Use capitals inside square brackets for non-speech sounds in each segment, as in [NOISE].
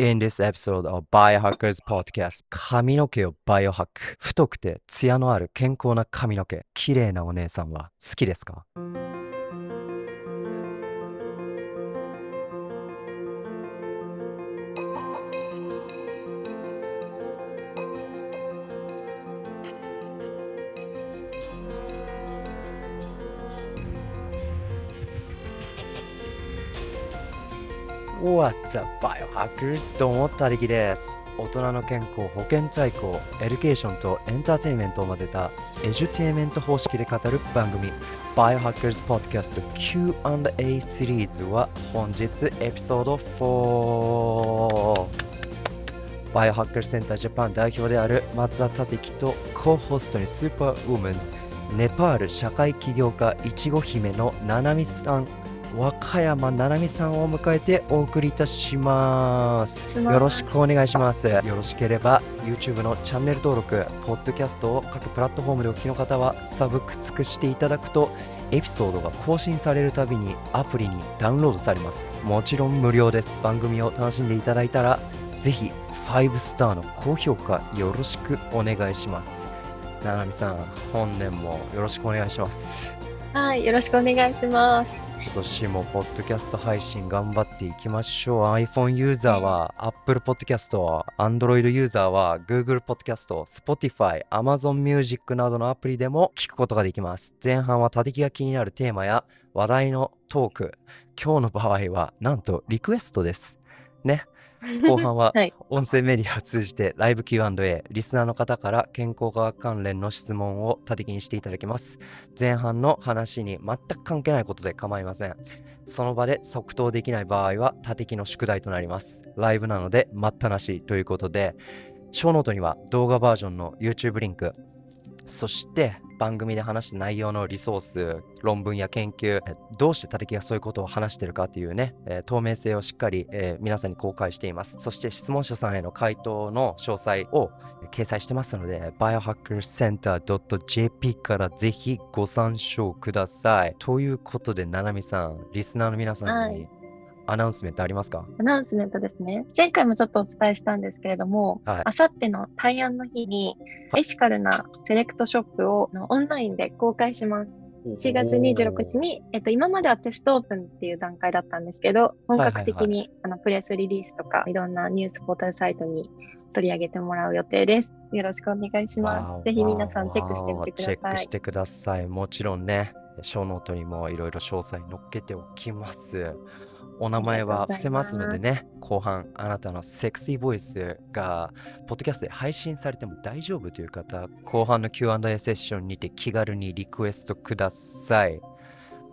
In this episode of Biohackers Podcast 髪の毛をバイオハック太くてツヤのある健康な髪の毛。綺麗なお姉さんは好きですか？？What's up, Biohackers? どうも、たりきです。大人の健康、保健体育、エデュケーションとエンターテインメントを混ぜたエデュテイメント方式で語る番組 Biohackers Podcast Q&A シリーズは本日エピソード4 Biohacker Center Japan 代表である松田たりきと co-host にスーパーウーマンネパール社会起業家いちご姫のななみさん和歌山ななみさんを迎えてお送りいたします。よろしくお願いします。よろしければ YouTube のチャンネル登録ポッドキャストを各プラットフォームでお聞きの方はサブスクしていただくとエピソードが更新されるたびにアプリにダウンロードされます。もちろん無料です。番組を楽しんでいただいたらぜひ5スターの高評価よろしくお願いします。ななみさん本年もよろしくお願いします。はい、よろしくお願いします。今年もポッドキャスト配信頑張っていきましょう。iPhone ユーザーは Apple Podcast Android ユーザーは Google Podcast Spotify Amazon Music などのアプリでも聞くことができます。前半は立木が気になるテーマや話題のトーク。今日の場合はなんとリクエストです。ね。後半ははい。音声メディアを通じてライブ Q&A リスナーの方から健康科学関連の質問を立木にしていただきます。前半の話に全く関係ないことで構いません。その場で即答できない場合はたりきの宿題となります。ライブなので待ったなしということで show note には動画バージョンの YouTube リンクそして番組で話した内容のリソース、論文や研究、どうしてたりきがそういうことを話してるかというね、えー透明性をしっかり、えー皆さんに公開しています。そして質問者さんへの回答の詳細を掲載してますので、biohackercenter.jp からぜひご参照ください。ということで、ななみさん、リスナーの皆さんにはいアナウンスメントありますか？アナウンスメントですね。前回もちょっとお伝えしたんですけれども、はいあさっての対案の日に、エシカルなセレクトショップをオンラインで公開します。1月26日に、えっと、今まではテストオープンっていう段階だったんですけど、本格的に、あのプレスリリースとか、いろんなニュースポータルサイトに取り上げてもらう予定です。よろしくお願いします。ぜひ皆さんチェックしてみてくだわーチェッさい。クしてください。もちろんね、 show note にもいろいろ詳細載っけておきます。お名前は伏せますのでね、後半あなたのセクシーボイスがポッドキャストで配信されても大丈夫という方、後半の Q&A セッションにて気軽にリクエストください。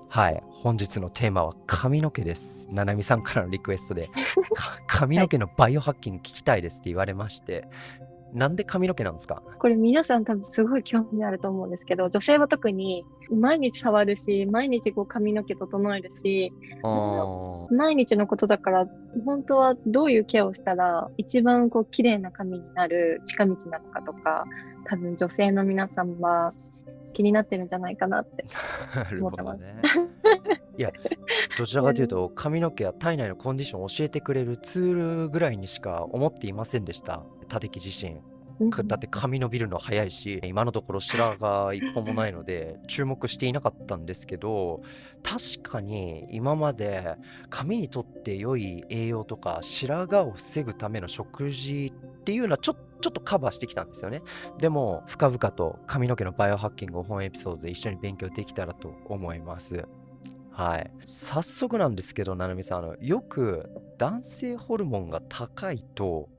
はい、本日のテーマは髪の毛です。ななみさんからのリクエストで、[LAUGHS] か髪の毛のバイオハッキング聞きたいですって言われまして、なんで髪の毛なんですか？これ皆さん多分すごい興味あると思うんですけど、女性は特に毎日触るし、毎日こう髪の毛整えるし、毎日のことだから、本当はどういうケアをしたら一番こう綺麗な髪になる近道なのかとか、多分女性の皆さんは気になってるんじゃないかなって。[LAUGHS] 思ってますどね。いや、どちらかというと、髪の毛や体内のコンディションを教えてくれるツールぐらいにしか思っていませんでした、立木自身。だって髪伸びるの早いし、今のところ白髪一本もないので、注目していなかったんですけど、確かに今まで髪にとって良い栄養とか白髪を防ぐための食事っていうのはちょちょっとカバーしてきたんですよね。でも、深々と髪の毛のバイオハッキングを本エピソードで一緒に勉強できたらと思います。はい。早速なんですけど、ななみさん、あのよく男性ホルモンが高いと、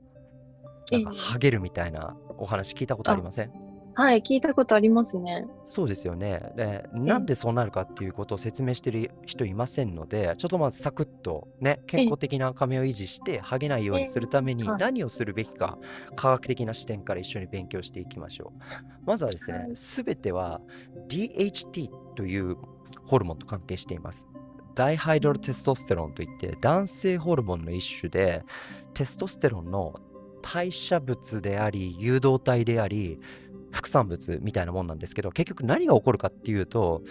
なんかええハゲるみたいなお話聞いたことありません？はい、聞いたことありますね。そうですよね。で、なんでそうなるかっていうことを説明してる人いませんので、ちょっとまずサクッとね、健康的な髪を維持して、ハゲないようにするためにはい何をするべきか、科学的な視点から一緒に勉強していきましょう。まずはですねは、いすべては DHT というホルモンと関係しています。ダイハイドロテストステロンといって、男性ホルモンの一種で、テストステロンの代謝物であり、誘導体であり、副産物みたいなもんなんですけど、結局何が起こるかっていうと、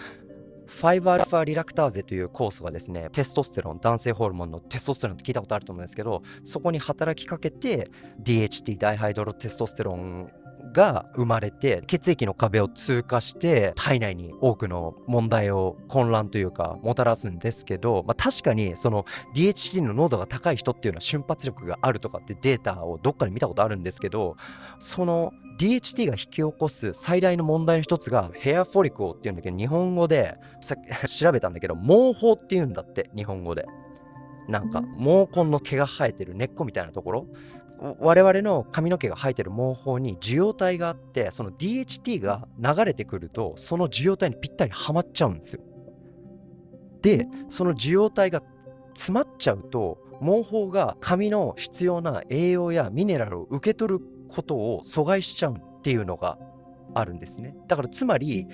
5α リラクターゼという酵素がですね、テストステロン、男性ホルモンのテストステロンって聞いたことあると思うんですけど、そこに働きかけて DHT、ダイハイドロテストステロンが生まれて血液の壁を通過して体内に多くの問題を混乱というかもたらすんですけど、まあ、確かにその DHT の濃度が高い人っていうのは瞬発力があるとかってデータをどっかで見たことあるんですけどその DHT が引き起こす最大の問題の一つがヘアフォリコっていうんだけど日本語でさ [LAUGHS] 調べたんだけど毛包っていうんだって日本語で。なんか毛根の毛が生えてる根っこみたいなところ？我々の髪の毛が生えてる毛包に受容体があってその DHT が流れてくるとその受容体にぴったりはまっちゃうんですよ。でその受容体が詰まっちゃうと毛包が髪の必要な栄養やミネラルを受け取ることを阻害しちゃうっていうのがあるんですね。だからつまり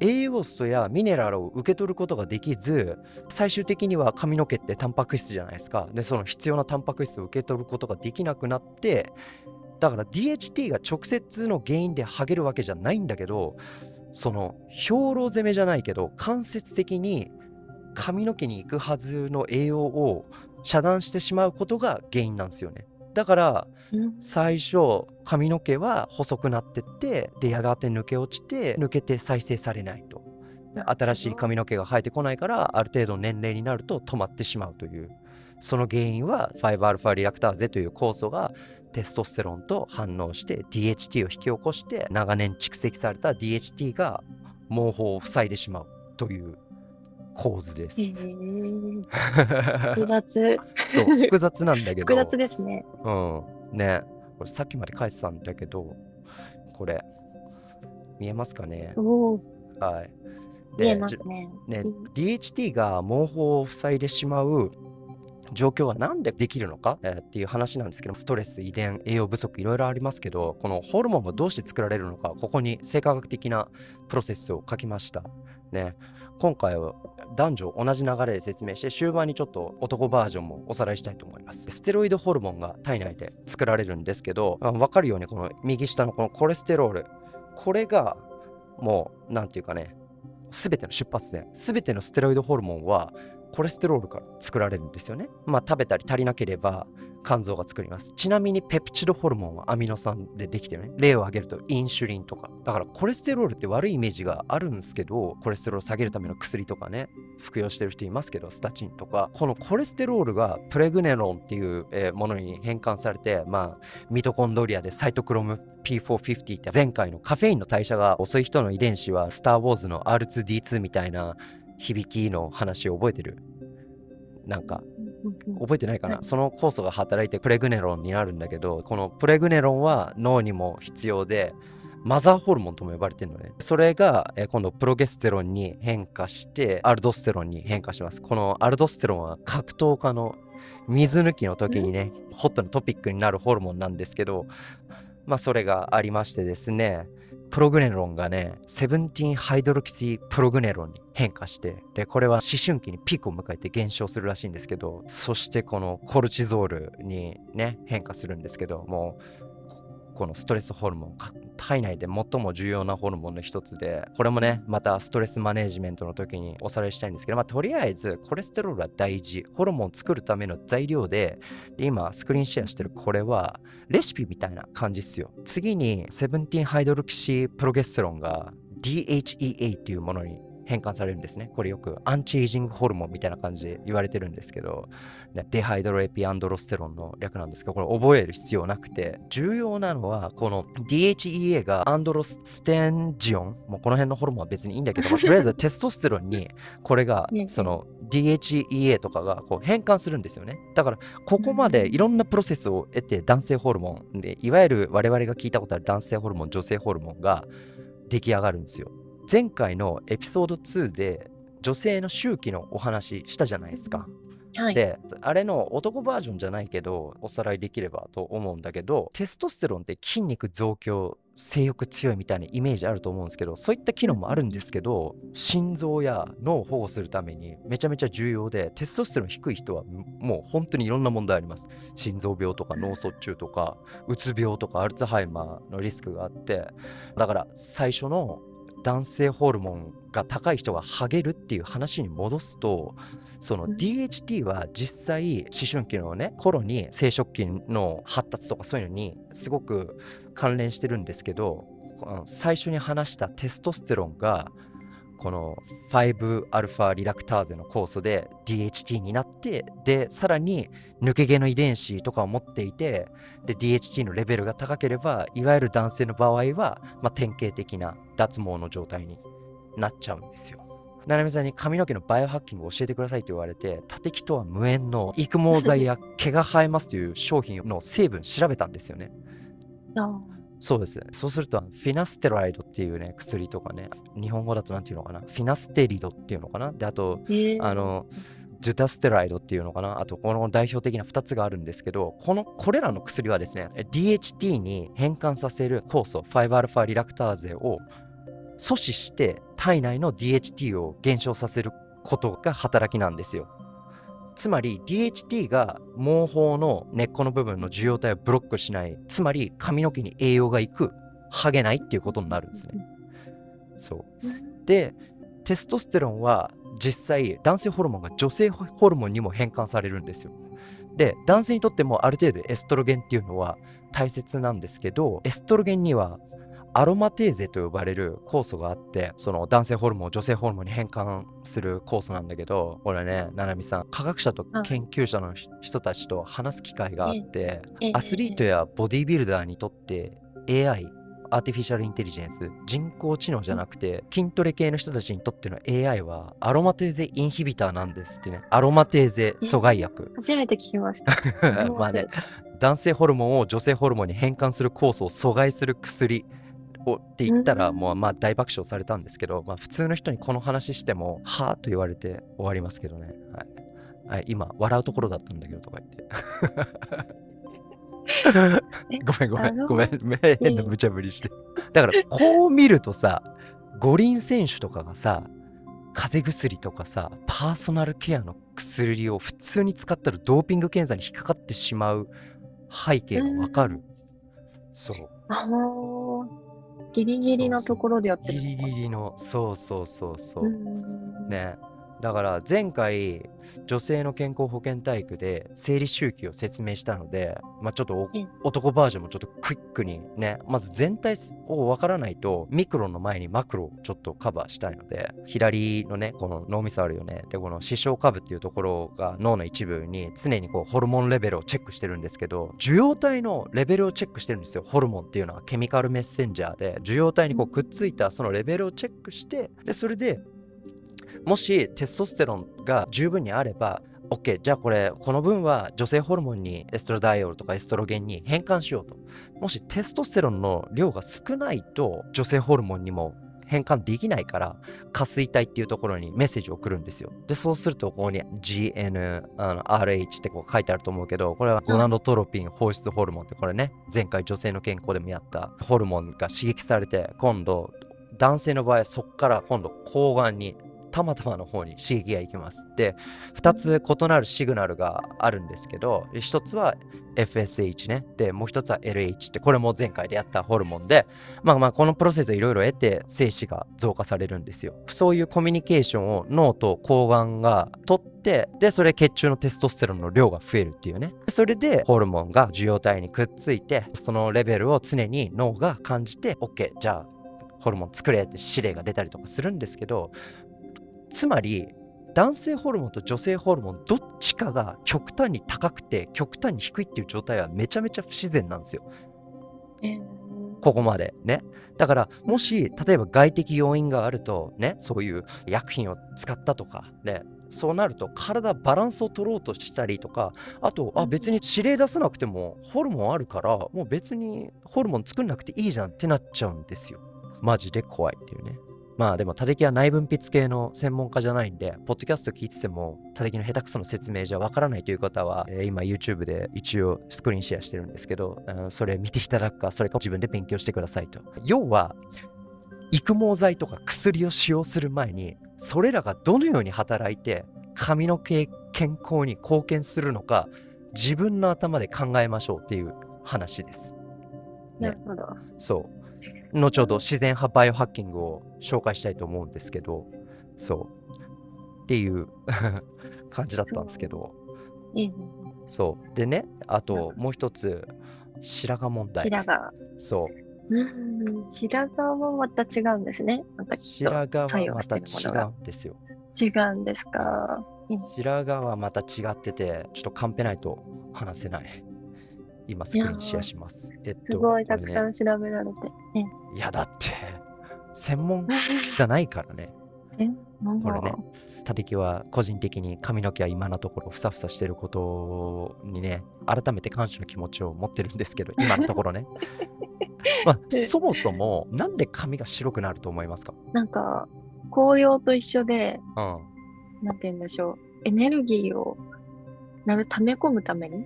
栄養素やミネラルを受け取ることができず最終的には髪の毛ってタンパク質じゃないですか。でその必要なタンパク質を受け取ることができなくなってだから DHT が直接の原因でハゲるわけじゃないんだけどその兵糧攻めじゃないけど間接的に髪の毛に行くはずの栄養を遮断してしまうことが原因なんですよね。だから最初髪の毛は細くなってってでやがて抜け落ちて抜けて再生されないと。新しい髪の毛が生えてこないからある程度年齢になると止まってしまうという。その原因は 5α リラクターゼという酵素がテストステロンと反応して DHT を引き起こして長年蓄積された DHT が毛包を塞いでしまうという構図です。えー、複雑。そう、複雑なんだけど。複雑ですね。うん。ね。これさっきまで書いてたんだけど、これ、見えますかね？はい。見えますね。ね、DHT が毛包を塞いでしまう状況は何でできるのか、えー、っていう話なんですけどストレス遺伝栄養不足いろいろありますけどこのホルモンがどうして作られるのかここに生化学的なプロセスを書きましたね今回は男女同じ流れで説明して終盤にちょっと男バージョンもおさらいしたいと思いますステロイドホルモンが体内で作られるんですけど分かるようにこの右下のこのコレステロールこれがもう何て言うかね全ての出発点全てのステロイドホルモンはコレステロールから作られるんですよね。まあ食べたり足りなければ肝臓が作ります。ちなみにペプチドホルモンはアミノ酸でできてるね。例を挙げるとインシュリンとか。だからコレステロールって悪いイメージがあるんですけど、コレステロール下げるための薬とかね、服用してる人いますけど、スタチンとか。このコレステロールがプレグネロンっていうものに変換されて、まあミトコンドリアでサイトクロム P450 って前回のカフェインの代謝が遅い人の遺伝子はスター・ウォーズの R2D2 みたいな響きの話を覚えてるなんか覚えてないかな、その酵素が働いてプレグネロンになるんだけどこのプレグネロンは脳にも必要でマザーホルモンとも呼ばれてるのね。それが、え今度プロゲステロンに変化してアルドステロンに変化します。このアルドステロンは格闘家の水抜きの時にね、ホットなトピックになるホルモンなんですけどまあそれがありましてですねプログネロンがね、セブンティンハイドロキシプログネロンに変化して、で、これは思春期にピークを迎えて減少するらしいんですけど、そしてこのコルチゾールにね、変化するんですけど、もう、このストレスホルモン、体内で最も重要なホルモンの一つで、これもね、またストレスマネジメントの時におさらいしたいんですけど、まあ、とりあえずコレステロールは大事。ホルモンを作るための材料で、今スクリーンシェアしてるこれはレシピみたいな感じっすよ。次に、セブンティンハイドロキシプロゲステロンが DHEA っていうものに変換されるんですね。これよくアンチエイジングホルモンみたいな感じで言われてるんですけど、ね、デハイドロエピアンドロステロンの略なんですけど、これ覚える必要なくて、重要なのは、この DHEA がアンドロステンジオン、もうこの辺のホルモンは別にいいんだけど、まあ、とりあえず [LAUGHS] テストステロンにこれが、その DHEA とかがこう変換するんですよね。だから、ここまでいろんなプロセスを得て男性ホルモンで、いわゆる我々が聞いたことある男性ホルモン、女性ホルモンが出来上がるんですよ。前回のエピソード2で女性の周期のお話したじゃないですか。はい、であれの男バージョンじゃないけどおさらいできればと思うんだけどテストステロンって筋肉増強性欲強いみたいなイメージあると思うんですけどそういった機能もあるんですけど心臓や脳を保護するためにめちゃめちゃ重要でテストステロン低い人はもう本当にいろんな問題あります。心臓病とか脳卒中とかうつ病とかアルツハイマーのリスクがあって。だから最初の男性ホルモンが高い人がハゲるっていう話に戻すとその DHT は実際思春期のね頃に生殖器の発達とかそういうのにすごく関連してるんですけど最初に話したテストステロンがこの 5α リラクターゼの酵素で DHT になってでさらに抜け毛の遺伝子とかを持っていてで DHT のレベルが高ければいわゆる男性の場合は、まあ、典型的な脱毛の状態になっちゃうんですよ。ななみさんに髪の毛のバイオハッキングを教えてくださいと言われて、多敵とは無縁の育毛剤や毛が生えますという商品の成分調べたんですよね。そうです。そうすると、フィナステライドっていうね、薬とかね、日本語だと何て言うのかな、フィナステリドっていうのかな？で、あと、あの、ジュタステライドっていうのかな？あと、この代表的な2つがあるんですけど、この、これらの薬はですね、DHT に変換させる酵素、5α リラクターゼを阻止して体内の DHT を減少させることが働きなんですよ。つまり DHT が毛包の根っこの部分の受容体をブロックしないつまり髪の毛に栄養がいく剥げないっていうことになるんですね。そうでテストステロンは実際男性ホルモンが女性ホルモンにも変換されるんですよ。で男性にとってもある程度エストロゲンっていうのは大切なんですけどエストロゲンにはアロマテーゼと呼ばれる酵素があってその男性ホルモンを女性ホルモンに変換する酵素なんだけどこれねななみさん科学者と研究者の人たちと話す機会があって、アスリートやボディビルダーにとって AI アーティフィシャルインテリジェンス人工知能じゃなくて筋トレ系の人たちにとっての AI はアロマテーゼインヒビターなんですってね。アロマテーゼ阻害薬。初めて聞きました。[LAUGHS] まあね男性ホルモンを女性ホルモンに変換する酵素を阻害する薬。をって言ったら、もうまあ大爆笑されたんですけど、まあ、普通の人にこの話しても、はあと言われて終わりますけどね。はい。はい、今、笑うところだったんだけどとか言って。[LAUGHS] ごめんごめんごめん変な無茶ぶりして。だからこう見るとさ五輪選手とかがさ風邪薬とかさパーソナルケアの薬を普通に使ったらドーピング検査に引っかかってしまう背景がわかる、そうギリギリのところでやってるギリギリのそうそうそうそう。ねだから前回女性の健康保険体育で生理周期を説明したので、まあ、ちょっと男バージョンもちょっとクイックにねまず全体をわからないとミクロの前にマクロをちょっとカバーしたいので左のねこの脳みそあるよねでこの視床下部っていうところが脳の一部に常にこうホルモンレベルをチェックしてるんですけど受容体のレベルをチェックしてるんですよホルモンっていうのはケミカルメッセンジャーで。受容体にこうくっついたそのレベルをチェックしてでそれでもしテストステロンが十分にあれば OK じゃあこれこの分は女性ホルモンにエストロダイオールとかエストロゲンに変換しようと。もしテストステロンの量が少ないと女性ホルモンにも変換できないから下垂体っていうところにメッセージを送るんですよ。でそうするとここに GNRH ってこう書いてあると思うけどこれはゴナドトロピン放出ホルモンってこれね前回女性の健康でもやったホルモンが刺激されて今度男性の場合そこから今度睾丸にたまたまの方に刺激がいきます。で、2つ異なるシグナルがあるんですけど、1つは FSH ね。で、もう1つは LH って、これも前回でやったホルモンで、まあまあ、このプロセスをいろいろ得て、精子が増加されるんですよ。そういうコミュニケーションを脳と睾丸が取って、で、それ血中のテストステロンの量が増えるっていうね。それで、ホルモンが受容体にくっついて、そのレベルを常に脳が感じて、OK、じゃあ、ホルモン作れって指令が出たりとかするんですけどつまり男性ホルモンと女性ホルモンどっちかが極端に高くて極端に低いっていう状態はめちゃめちゃ不自然なんですよ。ここまでね。だからもし例えば外的要因があるとねそういう薬品を使ったとかねそうなると体バランスを取ろうとしたりとかあとあ別に指令出さなくてもホルモンあるからもう別にホルモン作んなくていいじゃんってなっちゃうんですよ。マジで怖いっていうね。まあでも、多敵は内分泌系の専門家じゃないんで、ポッドキャスト聞いてても、多敵の下手くその説明じゃわからないという方は、えー、今 YouTube で一応スクリーンシェアしてるんですけど、うん、それ見ていただくか、それか自分で勉強してくださいと。要は、育毛剤とか薬を使用する前に、それらがどのように働いて、髪の毛健康に貢献するのか、自分の頭で考えましょうっていう話です。ね、なるほど。そう。後ほど自然派バイオハッキングを紹介したいと思うんですけど、そう。っていう [LAUGHS] 感じだったんですけど。そう。でね、あともう一つ、白髪問題。白髪。そう。うん、白髪はまた違うんですね。ま白髪はまた違うんですよ。違うんですか？白髪はまた違ってて、ちょっとカンペないと話せない。今スクリーンシェアします。えっと、すごいたくさん調べられて。ね、いやだって、専門じゃないからね。[LAUGHS] これねだタテキは個人的に髪の毛は今のところふさふさしてることにね、改めて感謝の気持ちを持ってるんですけど、今のところね。[LAUGHS] まあ、そもそも、なんで髪が白くなると思いますか？なんか、紅葉と一緒で、うん。なんて言うんでしょう。エネルギーをなる溜め込むために？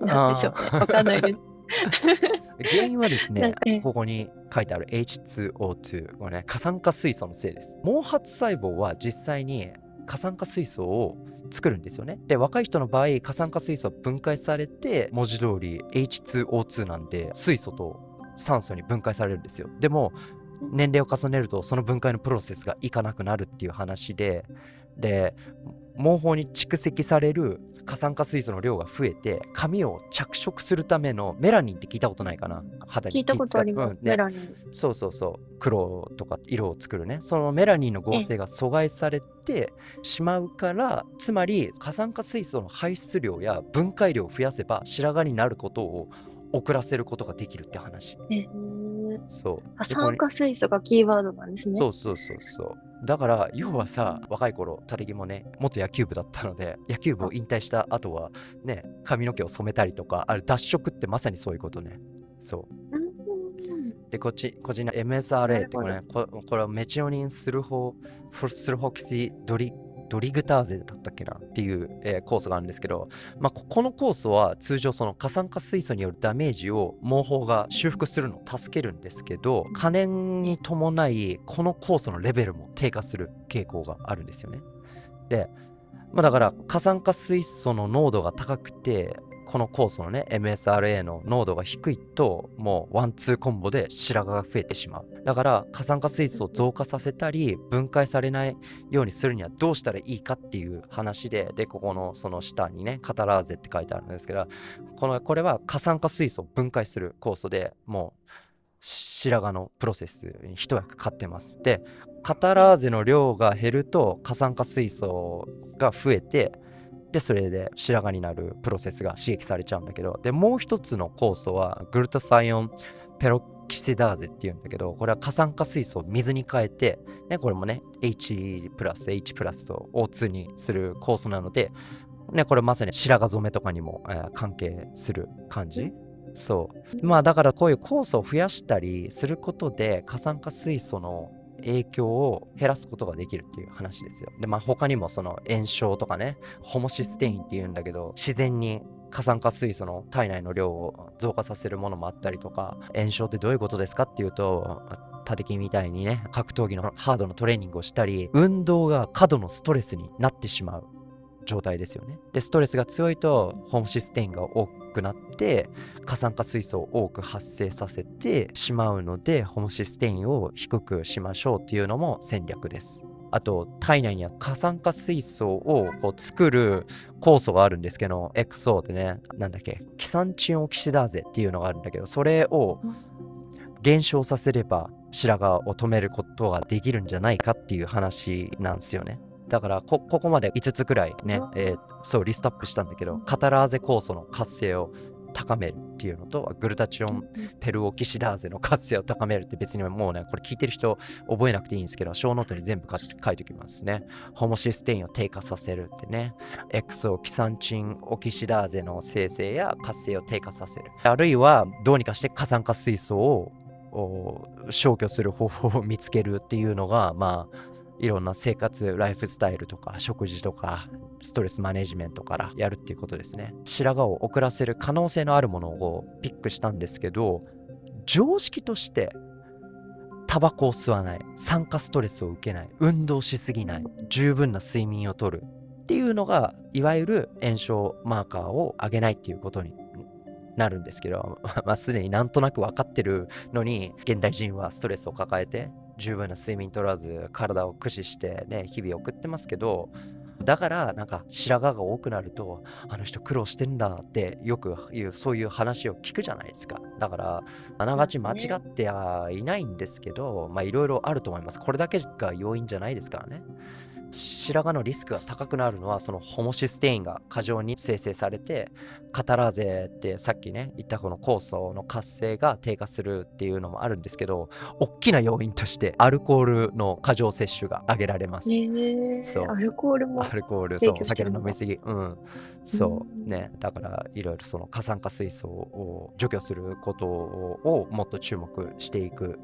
なんでしょうね。わかんないです。[LAUGHS] 原因はですねここに書いてある H2O2、これね、過酸化水素のせいです。毛髪細胞は実際に過酸化水素を作るんですよね。で、若い人の場合、過酸化水素は分解されて、文字通り H2O2 なんで、水素と酸素に分解されるんですよ。でも、年齢を重ねると、その分解のプロセスがいかなくなるっていう話で、で、毛包に蓄積される過酸化水素の量が増えて髪を着色するためのメラニンって聞いたことないかな？肌に。聞いたことあります。ううんね。メラニン。そうそうそう。黒とか色を作るね。そのメラニンの合成が阻害されてしまうからつまり過酸化水素の排出量や分解量を増やせば白髪になることを遅らせることができるって話。えー、そう酸化水素がキーワードなんですね。そうそうそうそう。だから、要はさ、若い頃、タレギもね、元野球部だったので、野球部を引退した後は、ね、髪の毛を染めたりとか、あれ、脱色ってまさにそういうことね。そう。うんで、こっち、こっちの MSRA ってこれ、ね、ここれはメチオニンスルホ、フスルホキシドリドリグターゼだったっけな？っていう、えー酵素があるんですけど、まあ、ここの酵素は通常その過酸化水素によるダメージを毛包が修復するのを助けるんですけど可燃に伴いこの酵素のレベルも低下する傾向があるんですよね。で、まあ、だから過酸化水素の濃度が高くてこの酵素のね MSRA の濃度が低いともうワンツーコンボで白髪が増えてしまう。だから過酸化水素を増加させたり分解されないようにするにはどうしたらいいかっていう話ででここのその下にねカタラーゼって書いてあるんですけどこのこれは過酸化水素を分解する酵素でもう白髪のプロセスに一役買ってます。でカタラーゼの量が減ると過酸化水素が増えてでそれで白髪になるプロセスが刺激されちゃうんだけどでもう一つの酵素はグルタサイオンペロキシダーゼっていうんだけどこれは過酸化水素を水に変えて、ね、これもね H プラス H プラスと O2 にする酵素なので、ね、これまさに白髪染めとかにも、えー関係する感じ。そう。まあだからこういう酵素を増やしたりすることで過酸化水素の影響を減らすことができるっていう話ですよ。で、まあ他にもその炎症とかね、ホモシステインっていうんだけど、自然に過酸化水素の体内の量を増加させるものもあったりとか、炎症ってどういうことですかっていうと、タテキみたいにね、格闘技のハードのトレーニングをしたり、運動が過度のストレスになってしまう状態ですよね。で、ストレスが強いと、ホモシステインが多くなって、過酸化水素を多く発生させてしまうので、ホモシステインを低くしましょうっていうのも戦略です。あと、体内には過酸化水素をこう作る酵素があるんですけど、XO ってね、なんだっけ、キサンチンオキシダーゼっていうのがあるんだけど、それを減少させれば白髪を止めることができるんじゃないかっていう話なんですよね。だからこ、ここまで5つくらいね、えーそう、リストアップしたんだけど、カタラーゼ酵素の活性を高めるっていうのと、グルタチオンペルオキシダーゼの活性を高めるって別にもうね、これ聞いてる人覚えなくていいんですけど、 show note に全部書書いておきますね。ホモシステインを低下させるってね。エクソキサンチンオキシダーゼの生成や活性を低下させる。あるいは、どうにかして過酸化水素をお消去する方法を見つけるっていうのが、まあ、いろんな生活、ライフスタイルとか、食事とか、ストレスマネジメントからやるっていうことですね。白髪を遅らせる可能性のあるものをピックしたんですけど、常識として、タバコを吸わない、酸化ストレスを受けない、運動しすぎない、十分な睡眠をとるっていうのが、いわゆる炎症マーカーを上げないっていうことになるんですけど、まあ、すでになんとなく分かってるのに、現代人はストレスを抱えて、十分な睡眠取らず、体を駆使してね、日々送ってますけど、だからなんか白髪が多くなるとあの人苦労してんだってよく言うそういう話を聞くじゃないですか。だからあながち間違ってはいないんですけどまあいろいろあると思います。これだけが要因じゃないですからね。白髪のリスクが高くなるのはそのホモシステインが過剰に生成されてカタラーゼってさっきね言ったこの酵素の活性が低下するっていうのもあるんですけど大きな要因としてアルコールの過剰摂取が挙げられます。そう。アルコールもアルコールそう。酒の飲みすぎ。うん。そう。ね。だからいろいろその過酸化水素を除去することをもっと注目していく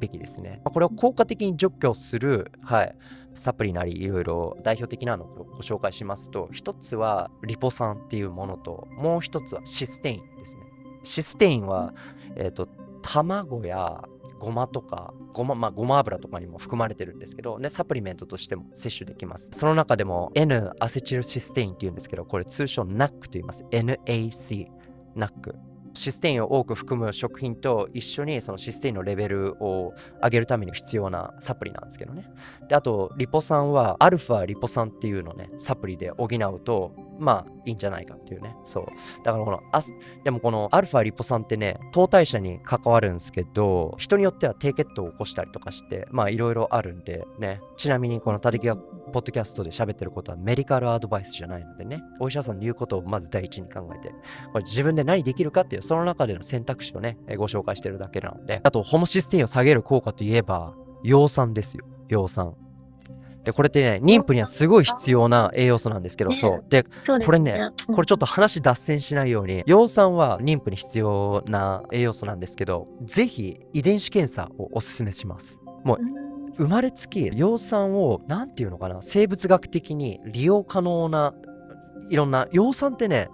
べきですね。これを効果的に除去するはいサプリなりいろいろ代表的なのをご紹介しますと一つはリポ酸っていうものともう一つはシステインですね。システインは、えーと、卵やごまとかごま,、まあ、ごま油とかにも含まれてるんですけど、ね、サプリメントとしても摂取できます。その中でも N アセチルシステインっていうんですけどこれ通称 NAC と言います。NAC NAC システインを多く含む食品と一緒にそのシステインのレベルを上げるために必要なサプリなんですけどね。で、あと、リポ酸はアルファリポ酸っていうのね、サプリで補うと、まあいいんじゃないかっていうね。そう。だからこの、あでもこのアルファリポ酸ってね、糖代謝に関わるんですけど、人によっては低血糖を起こしたりとかして、まあいろいろあるんでね。ちなみにこの立木がポッドキャストで喋ってることはメディカルアドバイスじゃないのでね。お医者さんの言うことをまず第一に考えて、これ自分で何できるかっていう、その中での選択肢をね、ご紹介してるだけなので。あと、ホモシステインを下げる効果といえば、葉酸ですよ。葉酸。で、これってね、妊婦にはすごい必要な栄養素なんですけど、そう。で、これね、これちょっと話脱線しないように、葉酸は妊婦に必要な栄養素なんですけど、ぜひ遺伝子検査をおすすめします。もう、生まれつき葉酸を、なんていうのかな、生物学的に利用可能ないろんな、葉酸ってね、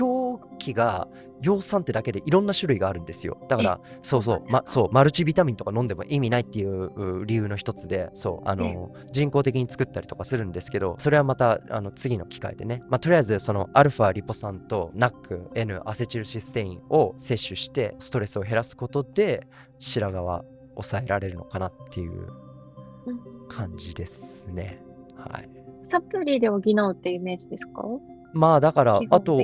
表記が葉酸ってだけでいろんな種類があるんですよ。だから、そうそう、ま、そう、マルチビタミンとか飲んでも意味ないっていう理由の一つで、そう、あの、人工的に作ったりとかするんですけど、それはまた、あの、次の機会でね、まあ、とりあえず、その、アルファリポ酸と NAC、N、アセチルシステインを摂取して、ストレスを減らすことで、白髪は抑えられるのかなっていう感じですね。はい。サプリで補うっていうイメージですか？まあだから、あと、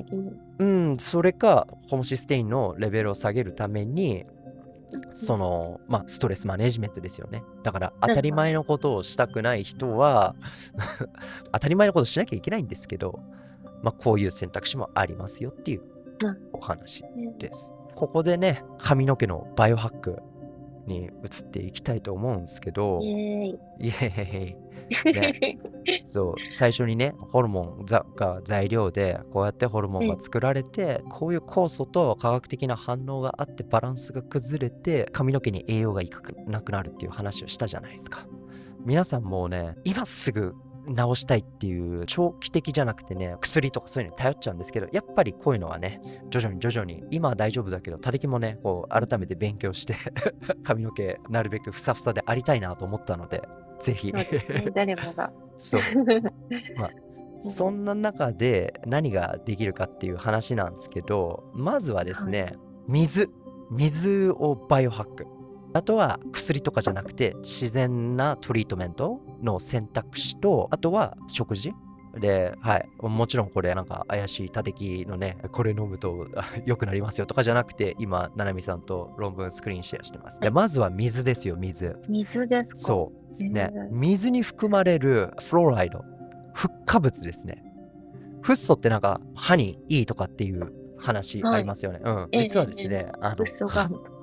うん、それか、ホモシステインのレベルを下げるために、その、まあ、ストレスマネジメントですよね。だから、当たり前のことをしたくない人は [LAUGHS] 当たり前のことしなきゃいけないんですけど、まあ、こういう選択肢もありますよっていうお話です。ここでね、髪の毛のバイオハックに移っていきたいと思うんですけど、イエーイ。イエーイ。ね、[LAUGHS] そう。最初にねホルモンが材料でこうやってホルモンが作られて、うん、こういう酵素と化学的な反応があってバランスが崩れて髪の毛に栄養がいかなくなるっていう話をしたじゃないですか。皆さんもうね今すぐ治したいっていう長期的じゃなくてね薬とかそういうのに頼っちゃうんですけどやっぱりこういうのはね徐々に徐々に今は大丈夫だけど立木もねこう改めて勉強して [LAUGHS] 髪の毛なるべくふさふさでありたいなと思ったのでぜひ、ね、誰もが。そう。[LAUGHS] まあそんな中で何ができるかっていう話なんですけどまずはですね、水。水をバイオハックあとは薬とかじゃなくて自然なトリートメントの選択肢と、あとは食事で、はい。もちろんこれなんか怪しい多敵のね、これ飲むと [LAUGHS] 良くなりますよとかじゃなくて、今、ななみさんと論文スクリーンシェアしてます。でまずは水ですよ、水。水ですか？そう。ね、水に含まれるフローライド、フッ化物ですね。フッ素ってなんか歯にいいとかっていう話ありますよね。はい、うん。実はですね、あの、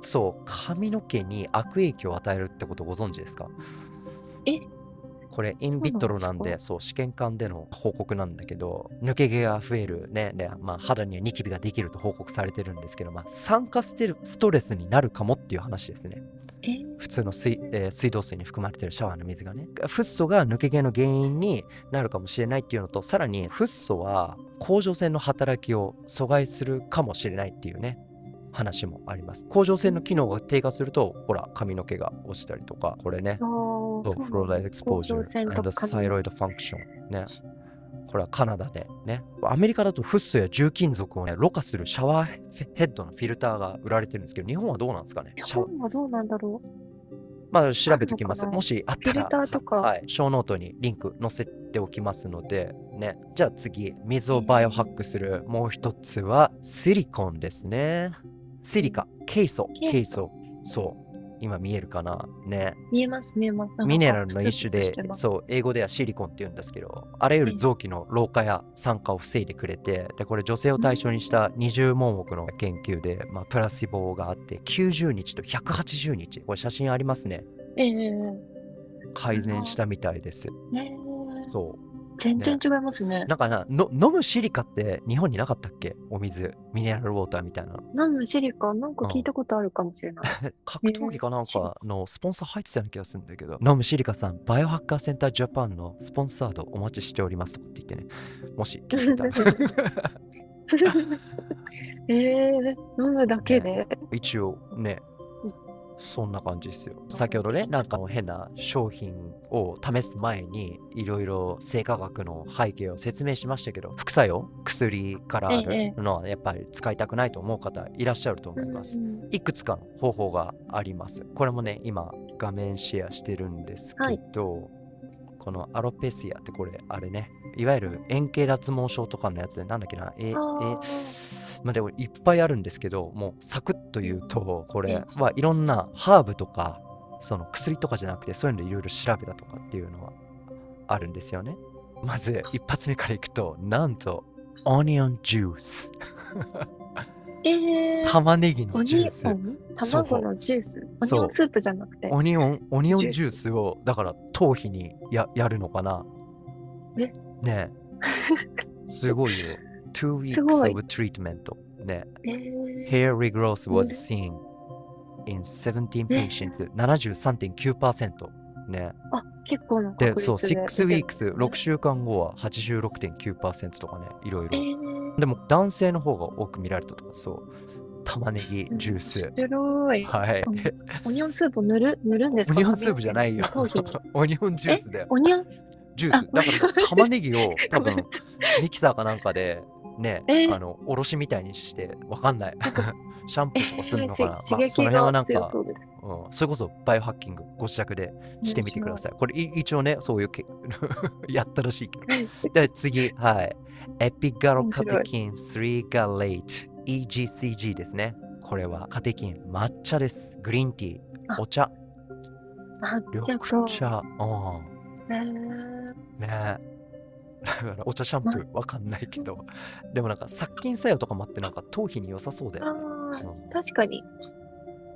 そう、髪の毛に悪影響を与えるってことご存知ですか？え？これインビトロなんで、そう試験管での報告なんだけど、抜け毛が増える、ね、でまあ、肌にはニキビができると報告されてるんですけど、まあ、酸化ステストレスになるかもっていう話ですね。普通の水,、えー、水道水に含まれてるシャワーの水がね。フッ素が抜け毛の原因になるかもしれないっていうのと、さらにフッ素は甲状腺の働きを阻害するかもしれないっていうね。話もあります。甲状腺の機能が低下すると、ほら、髪の毛が落ちたりとか、これね。フFluoride exposure、and thyroid function ね。これはカナダでね。アメリカだとフッ素や重金属をね、ろ過するシャワーヘッドのフィルターが売られてるんですけど、日本はどうなんですかね？日本はどうなんだろう？まあ、調べておきます。もしあったら、フィルターとかはい、 show note にリンク載せておきますので、ね。じゃあ次、水をバイオハックするもう一つは、シリコンですね。シリカ、ケイ素、ケイ素ケイ素。そう。今見えるかな？ね。見えます、見えます。ミネラルの一種でそう、英語ではシリコンって言うんですけど、あらゆる臓器の老化や酸化を防いでくれて、で、これ女性を対象にした20問目の研究で、まあ、プラシボがあって、90日と180日、これ写真ありますね。ええ改善したみたいです。そう。全然違いますね。なんかな、の飲むシリカって日本になかったっけ？お水、ミネラルウォーターみたいなの。飲むシリカ、なんか聞いたことあるかもしれない。[LAUGHS] 格闘技かなんかのスポンサー入ってたような気がするんだけど、飲むシリカさん、バイオハッカーセンタージャパンのスポンサードお待ちしておりますって言ってね、もし聞いてたら [LAUGHS] [LAUGHS] ええ飲むだけで？一応ねうん、そんな感じですよ。先ほどね、なんかの変な商品を試す前に、いろいろ生化学の背景を説明しましたけど、副作用、薬からあええるのはやっぱり使いたくないと思う方いらっしゃると思いますう。んいくつかの方法があります。これもね、今画面シェアしてるんですけど、このアロペシアってこれ、あれね、いわゆる円形脱毛症とかのやつで、なんだっけな、え、え、まあでもいっぱいあるんですけど、もうサクッと言うと、これはいろんなハーブとか、その薬とかじゃなくて、そういうのでいろいろ調べたとかっていうのはあるんですよね。まず一発目からいくと、なんと、オニオンジュース。ええ玉ねぎオのジュース卵のジュース？オニオンスープじゃなくて？オニオン、オニオンジジュースを、だから頭皮にややるのかなえ？ねえ。[LAUGHS] すごいよ。Two weeks すごい of treatment. ね。ええ Hair regrowth was うん seen in 17え patients. 73.9%。ね。あ、結構なで、そう、確率で。6 weeks、6週間後は86.9%とかね、いろいえろ。えでも男性の方が多く見られたとか、そう。玉ねぎジュース。面白い。はい。うんオニオンスープを塗る塗るんですかオニオンスープじゃないよ。オニオンジュースだよ。オニオンあジュース。だから玉ねぎを多分ミキサーかなんかでね、えーあの、おろしみたいにして、わかんない。[LAUGHS] シャンプーとかするのかな？し刺まあ、その辺はなんか、そうです。うん、それこそバイオハッキングご自宅でしてみてください。これい一応ね、そういうけ [LAUGHS] やったらしいけど。で、次、はい。エピガロカテキン3ガレート EGCG ですね。これはカテキン、抹茶です。グリーンティー、あお茶、緑あ、茶。うん。えーねえ。だからお茶シャンプーわかんないけど、でもなんか殺菌作用とかもあってなんか頭皮に良さそうだあよね。ー確かに。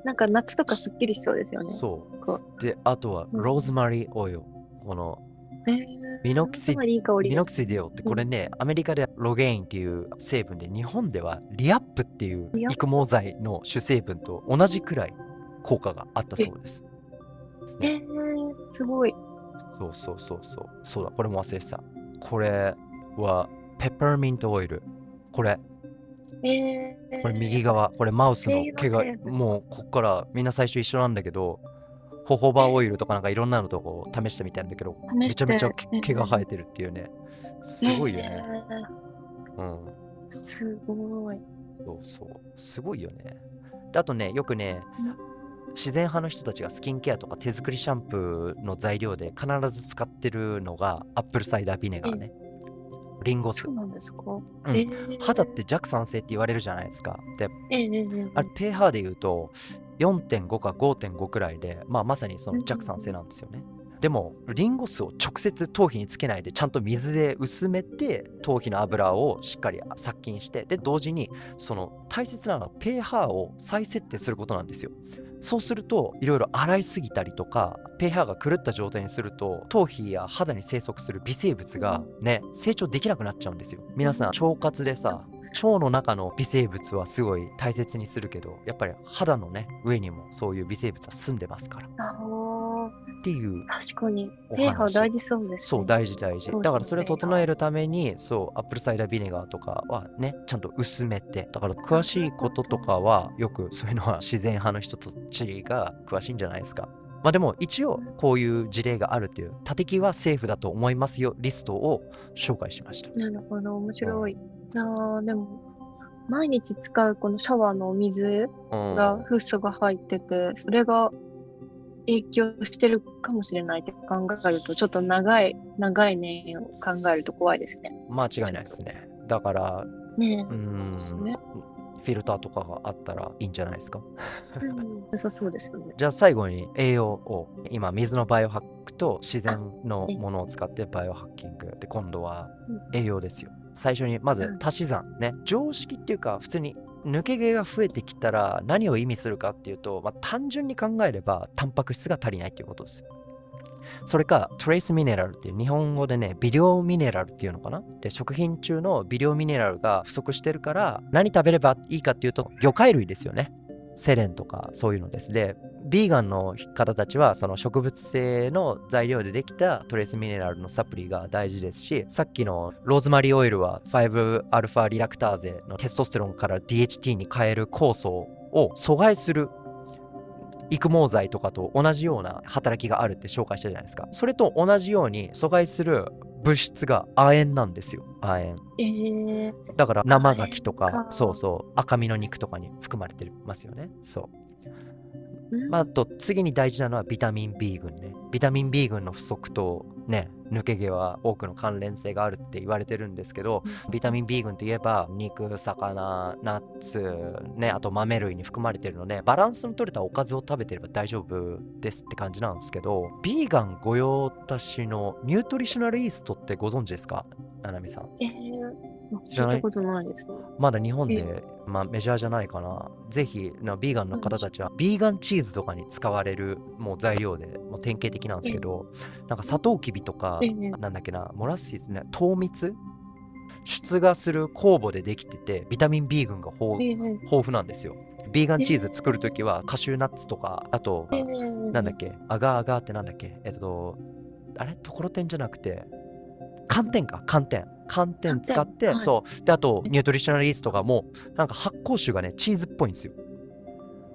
なんか夏とかすっきりしそうですよね。そこう。で、あとはうんローズマリーオイル。このえーミノキシミノキシディオってこれね、アメリカではロゲインっていう成分で、日本ではリアップっていう育毛剤の主成分と同じくらい効果があったそうです。えー、すごい。そうそうそうそう。そうだ、これも忘れてた。これはペパーミントオイル。これ、えー、これ右側、これマウスの毛がもうこっからみんな最初一緒なんだけど、ホホバオイルとかなんかいろんなのとこ試してみたんだけど、めちゃめちゃ毛毛が生えてるっていうね。すごいよね。うん。えーすごい。そうそう。すごいよね。であとね、よくね、自然派の人たちがスキンケアとか手作りシャンプーの材料で必ず使ってるのがアップルサイダービネガーね。リンゴ酢そう。なんですか、うんえー肌って弱酸性って言われるじゃないですか。で、えー、あれ pH で言うと4.5か5.5くらいで、まあ、まさにその弱酸性なんですよね。でもリンゴ酢を直接頭皮につけないでちゃんと水で薄めて頭皮の油をしっかり殺菌してで同時にその大切なのは pH を再設定することなんですよ。そうするといろいろ洗いすぎたりとか pH が狂った状態にすると頭皮や肌に生息する微生物がね成長できなくなっちゃうんですよ。皆さん腸活でさ腸の中の微生物はすごい大切にするけどやっぱり肌のね上にもそういう微生物は住んでますからっていう確かに。おペーハー話大事そうです、ね。そう大事大事だからそれを整えるためにそうアップルサイダービネガーとかはねちゃんと薄めてだから詳しいこととかはよくそういうのは自然派の人たちが詳しいんじゃないですかまあでも一応こういう事例があるっていう、たりきはセーフだと思いますよリストを紹介しました。なるほど、面白い。いやーでも、毎日使うこのシャワーのお水うんがフッ素が入ってて、それが影響してるかもしれないって考えると、ちょっと長い、長い年を考えると怖いですね。間違いないですね。だから、ねうーん、そうねフィルターとかがあったらいいんじゃないですか？え。うん、良さそうですよね。じゃあ最後に栄養を今水のバイオハックと自然のものを使ってバイオハッキングで今度は栄養ですよ最初にまずうん。足し算ね。常識っていうか普通に抜け毛が増えてきたら何を意味するかっていうと、まあ、単純に考えればタンパク質が足りないっていうことですよ。それかトレースミネラルっていう日本語でね微量ミネラルっていうのかな？で食品中の微量ミネラルが不足してるから何食べればいいかっていうと魚介類ですよねセレンとかそういうのです。でビーガンの方たちはその植物性の材料でできたトレースミネラルのサプリが大事ですしさっきのローズマリーオイルは 5α リラクターゼのテストステロンから DHT に変える酵素を阻害する育毛剤とかと同じような働きがあるって紹介したじゃないですか。それと同じように阻害する物質が亜鉛なんですよ亜鉛。えー、だから生牡蠣とかそうそう赤身の肉とかに含まれてますよね。そう。うんまあ、あと次に大事なのはビタミン B 群ね。ビタミン B 群の不足とね、抜け毛は多くの関連性があるって言われてるんですけど、ビタミン B 群といえば肉、魚、ナッツ、ね、あと豆類に含まれてるので、バランスの取れたおかずを食べてれば大丈夫ですって感じなんですけど、ビーガン御用達のニュートリショナルイーストってご存知ですか？ななみさん。えー、知らない？聞いたことないですね。まだ日本えで、まあ、メジャーじゃないかな。ぜひ、なビーガンの方たちは、ビーガンチーズとかに使われるもう材料で、もう典型的なんですけど、なんかサトウキビとかええ、なんだっけな、モラッシスね、糖蜜？出芽する酵母でできてて、ビタミン B 群が豊富なんですよ。ビーガンチーズ作るときは、カシューナッツとか、あと、えー、なんだっけ、アガーアガーってなんだっけ、えっと、あれ？ところてんじゃなくて、寒天か、寒天。寒天使って、はいそう。で、あと、ニュートリショナルイーストがもう、なんか発酵臭がね、チーズっぽいんですよ。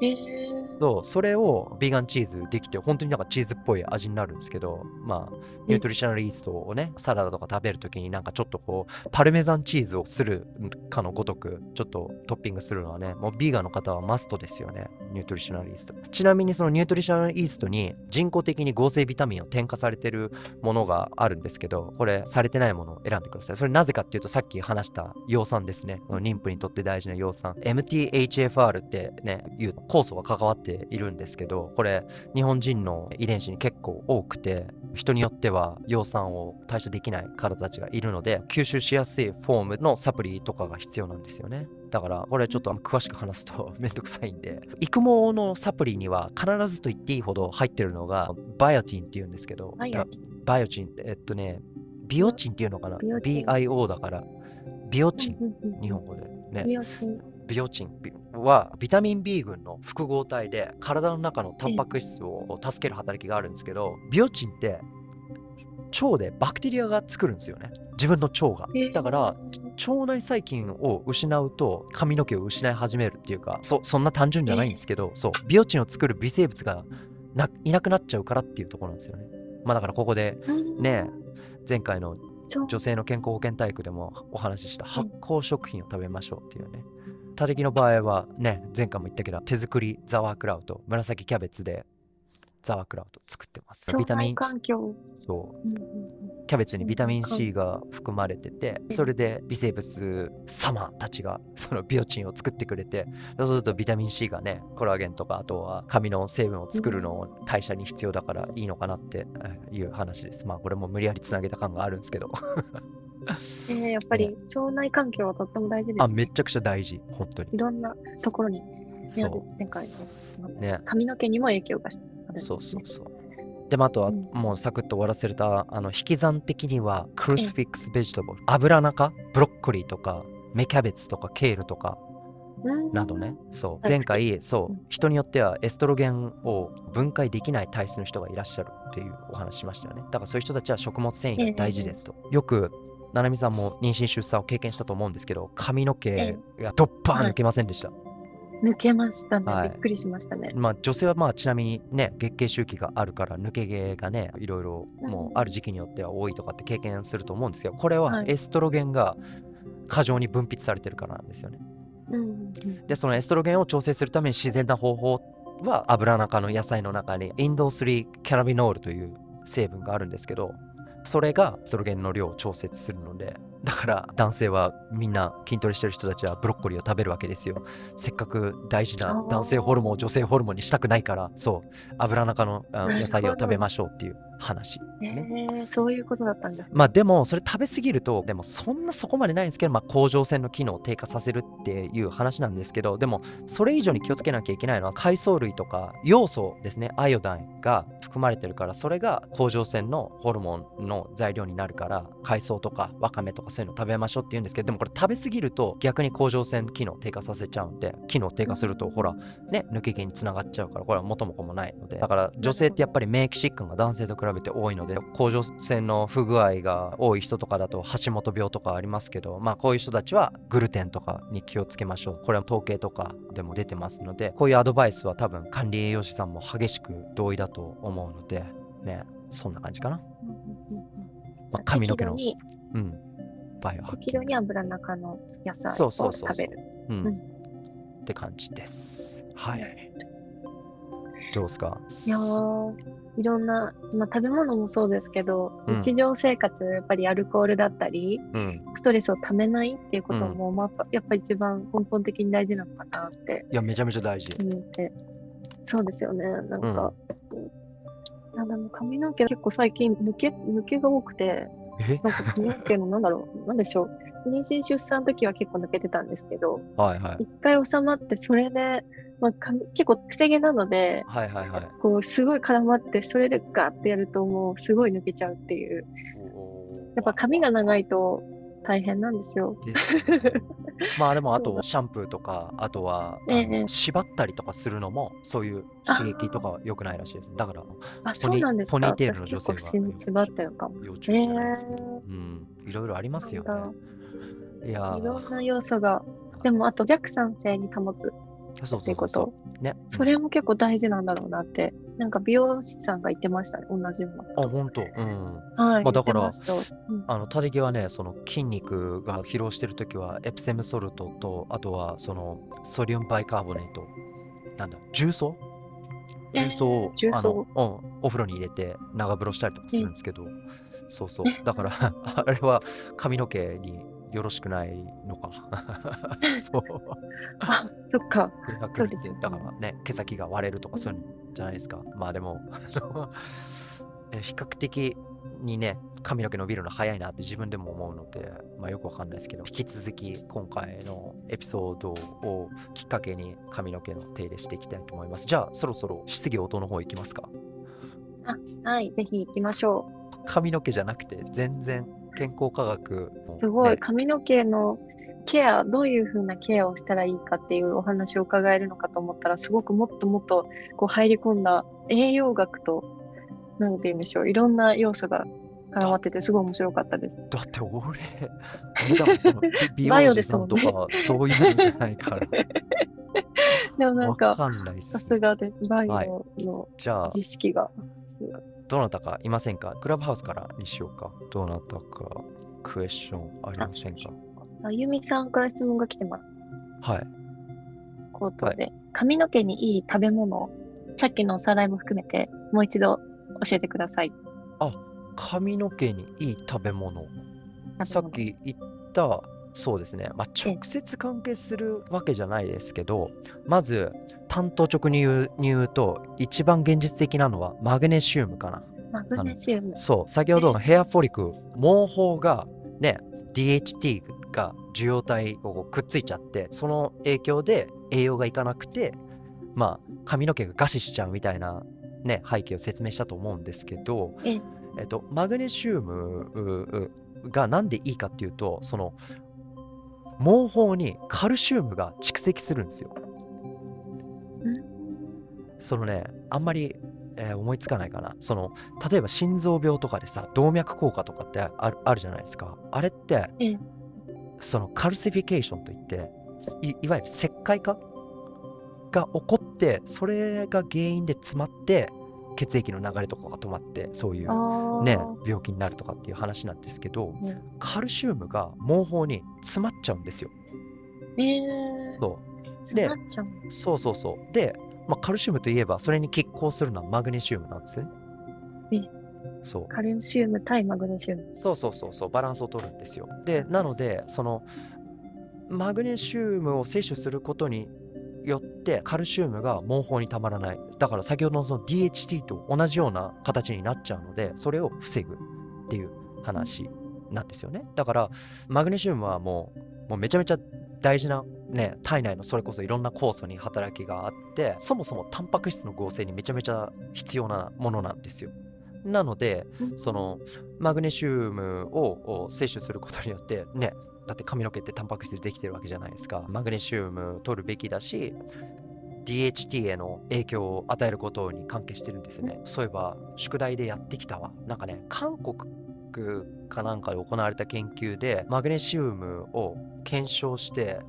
えー、そう、それをビーガンチーズできて、本当になんかチーズっぽい味になるんですけど、まあ、ニュートリショナルイーストをね、サラダとか食べるときになんかちょっとこう、パルメザンチーズをするかのごとく、ちょっとトッピングするのはね、もうビーガンの方はマストですよね、ニュートリショナルイースト。ちなみにそのニュートリショナルイーストに人工的に合成ビタミンを添加されてるものがあるんですけど、これされてないものを選んでください。それなぜかっていうと、さっき話した葉酸ですね。妊婦にとって大事な葉酸。MTHFR ってね、いう酵素が関わっているんですけど、これ日本人の遺伝子に結構多くて、人によっては葉酸を代謝できない方たちがいるので、吸収しやすいフォームのサプリとかが必要なんですよね。だから、これちょっと詳しく話すと [LAUGHS] めんどくさいんで、育毛のサプリには必ずと言っていいほど入ってるのが、バイオティンっていうんですけど、バイオチンって、えっとね、ビオチンっていうのかな ?BIO だから、ビオチン、日本語で。ね。ビオチンはビタミン B 群の複合体で体の中のタンパク質を助ける働きがあるんですけど、ビオチンって腸でバクテリアが作るんですよね。自分の腸がえ。ーだから腸内細菌を失うと髪の毛を失い始めるっていうか、そそんな単純じゃないんですけど、そう、ビオチンを作る微生物がないなくなっちゃうからっていうところなんですよね。まあだからここでね、前回の女性の健康保険体育でもお話しした発酵食品を食べましょうっていうね。他的の場合はね、前回も言ったけど、手作りザワークラウト、紫キャベツでザワークラウト作ってます。ビタミン、環境。そう、うんうんうんキャベツにビタミン C が含まれてて、それで微生物様たちがそのビオチンを作ってくれて、そうするとビタミン C がね、コラーゲンとか、あとは髪の成分を作るのを代謝に必要だからいいのかなってえいう話です。まあこれも無理やりつなげた感があるんですけど。えー、やっぱり腸内環境はとっても大事ですあ、。めちゃくちゃ大事、本当に。い。ろんなところに、ね、そ前回。ね。髪の毛にも影響があるんですね。そうそうそう。でもあとはうん。もうサクッと終わらせたあの引き算的にはクルスフィックスベジタブル油中？ブロッコリーとか芽キャベツとかケールとかうん。などね。そう。前回そう。うん人によってはエストロゲンを分解できない体質の人がいらっしゃるっていうお話しましたよね。だからそういう人たちは食物繊維が大事ですと。よくななみさんも妊娠出産を経験したと思うんですけど髪の毛がドッパーン抜けませんでした、抜けましたね。はいびっくりしましたね。まあ、女性はまあちなみにね月経周期があるから抜け毛がねいろいろもうある時期によっては多いとかって経験すると思うんですけどこれははいエストロゲンが過剰に分泌されてるからなんですよね。うんうんうんでそのエストロゲンを調整するために自然な方法は油中の野菜の中にインド3キャナビノールという成分があるんですけどそれがエストロゲンの量を調節するのでだから男性はみんな筋トレしてる人たちはブロッコリーを食べるわけですよ。せっかく大事な男性ホルモンを女性ホルモンにしたくないからそう油中の野菜を食べましょうっていう話。えー、そういうことだったんですね。まあでもそれ食べ過ぎるとでもそんなそこまでないんですけど、まあ、甲状腺の機能を低下させるっていう話なんですけどでもそれ以上に気をつけなきゃいけないのは海藻類とか要素ですね。アイオダインが含まれてるからそれが甲状腺のホルモンの材料になるから海藻とかわかめとかそういうの食べましょうって言うんですけどでもこれ食べ過ぎると逆に甲状腺機能低下させちゃうんで機能低下するとほらね抜け毛につながっちゃうからこれは元も子もないので。だから女性ってやっぱり免疫疾患が男性と比べて多いので甲状腺の不具合が多い人とかだと橋本病とかありますけどまあこういう人たちはグルテンとかに気をつけましょう。これは統計とかでも出てますのでこういうアドバイスは多分管理栄養士さんも激しく同意だと思うのでねそんな感じかな。まあ髪の毛の適うん。バイオハッキング。度に油中の野菜そうをそうそうそう。食べる。うん、うん。って感じです。はい。どうですか？いやーいろんな、まあ、食べ物もそうですけど、うん。日常生活、やっぱりアルコールだったり、うん。ストレスをためないっていうことも、まあ、やっぱり一番根本的に大事なのかなっていやめちゃめちゃ大事。そうですよね。なんか、なん。だろう髪の毛結構最近抜け、抜けが多くて、え？なんか髪の毛のなんだろう、なんでしょう。妊娠出産の時は結構抜けてたんですけど、はいはい。一回収まって、それで、まあ、髪結構癖毛なので、はいはいはい。こう、すごい絡まって、それでガーってやるともうすごい抜けちゃうっていう。やっぱ髪が長いと大変なんですよ。[LAUGHS] まあでもあとシャンプーとかあとはええ。縛ったりとかするのもそういう刺激とかは良くないらしいですだからあ、そうなんですか。ポニーテールの女性は縛ってるか。も。要注意じゃないですけど、えうん。いろいろありますよね。いやいろんーな要素が。でも、あと弱酸性に保つっていうこそうそうそと。うねそれも結構大事なんだろうなって。なんか美容師さんが言ってましたね。同じようなあ。本当うんはい。まあだからうんあのタデギはねその筋肉が疲労してるときはエプセムソルトとあとはそのソリウムバイカーボネートなんだ重曹？重曹を重曹あの、うん、お風呂に入れて長風呂したりとかするんですけど、そうそうだから [LAUGHS] あれは髪の毛によろしくないのか。[LAUGHS] そう。あ、そっか。そうですよねだからね毛先が割れるとかそういうんじゃないですか。まあでも比較的にね髪の毛伸びるの早いなって自分でも思うのでまあよくわかんないですけど引き続き今回のエピソードをきっかけに髪の毛の手入れしていきたいと思います。じゃあそろそろ質疑応答の方行きますか。はい。ぜひ行きましょ髪の毛じゃなくて全然健康科学のう。すごい。ね髪の毛のケア、どういうふうなケアをしたらいいかっていうお話を伺えるのかと思ったら、すごくもっともっとこう入り込んだ栄養学と、なんて言うんでしょう。いろんな要素が絡まってて、すごい面白かったです。だって俺、[LAUGHS] 美美バイオ容師さですもんねんとか、そういうのじゃないから。[LAUGHS] でもなんわか、かんないっさす。すがです。バイはいオのじゃあ、知識が。どなたかいませんか？クラブハウスからにしようか。どなたかクエスチョンありませんか？あゆみさんから質問が来てます。はい。口頭で。髪の毛にいい食べ物、さっきのおさらいも含めて、もう一度教えてください。髪の毛にいい食べ物。さっき言った、そうですね。まあ、ええ直接関係するわけじゃないですけど、まず、単刀直に言うに言うと、一番現実的なのはマグネシウムかな。マグネシウム。そう、先ほどのヘアフォリクル、毛包がね、DHT が受容体をくっついちゃって、その影響で栄養がいかなくて、まあ、髪の毛が餓死しちゃうみたいな、ね、背景を説明したと思うんですけど、えええっと、マグネシウムがなんでいいかっていうと、その毛包にカルシウムが蓄積するんですよ。そのね、あんまり、えー思いつかないかな。その、例えば心臓病とかでさ、動脈硬化とかってあるあるじゃないですか。あれって、ええそのカルシフィケーションといって、いいわゆる石灰化？が起こってそれが原因で詰まって血液の流れとかが止まってそういうね病気になるとかっていう話なんですけど、うん、カルシウムが毛包に詰まっちゃうんですよ。えー、そう。でそうそうそう。で、まあ、カルシウムといえばそれに拮抗するのはマグネシウムなんですね。そう。カルシウム対マグネシウム。そうそうそうそう。バランスを取るんですよ。でなのでそのマグネシウムを摂取することによってカルシウムが毛包にたまらない。だから先ほどのその DHT と同じような形になっちゃうのでそれを防ぐっていう話なんですよね。だからマグネシウムはもうもうめちゃめちゃ大事なね体内のそれこそいろんな酵素に働きがあってそもそもタンパク質の合成にめちゃめちゃ必要なものなんですよ。なので、そのマグネシウムを摂取することによってねだって髪の毛ってタンパク質でできてるわけじゃないですか。マグネシウム取るべきだし DHT への影響を与えることに関係してるんですね。そういえば宿題でやってきたわ。なんかね韓国かなんかで行われた研究でマグネシウムを検証して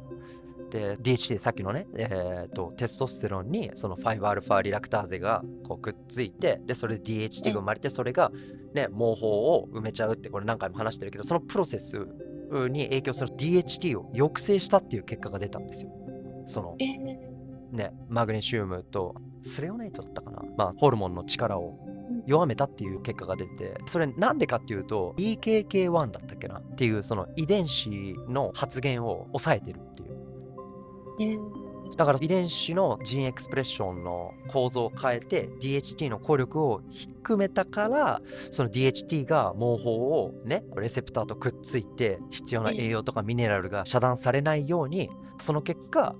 で DHT さっきのね、えーと、テストステロンにその 5α リラクターゼがこうくっついてでそれで DHT が生まれてそれが、ね、毛包を埋めちゃうってこれ何回も話してるけどそのプロセスに影響する DHT を抑制したっていう結果が出たんですよ。その、ね、マグネシウムとスレオネイトだったかな、まあ、ホルモンの力を弱めたっていう結果が出てそれなんでかっていうと EKK1 だったっけなっていうその遺伝子の発現を抑えてるっていう。だから遺伝子のジンエクスプレッションの構造を変えて DHT の効力を低めたからその DHT が毛包をねレセプターとくっついて必要な栄養とかミネラルが遮断されないようにその結果、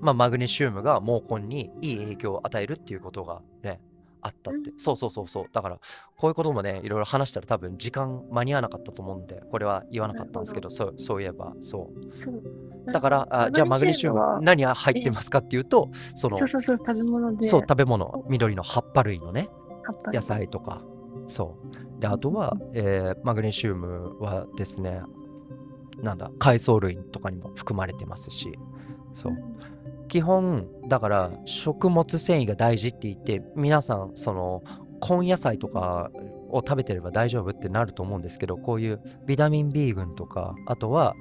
まあ、マグネシウムが毛根にいい影響を与えるっていうことがねあったって、うん、そうそうそうそう。だからこういうこともねいろいろ話したら多分時間間に合わなかったと思うんでこれは言わなかったんですけどそうそういえばそう。だからあじゃあマグネシウム何が入ってますかっていうとそのそうそうそう食べ物で。そう食べ物。緑の葉っぱ類のね野菜とか。そう。であとは、えー、マグネシウムはですねなんだ海藻類とかにも含まれてますしそう、基本だから食物繊維が大事って言って皆さんその根野菜とかを食べてれば大丈夫ってなると思うんですけどこういうビタミン B 群とかあとは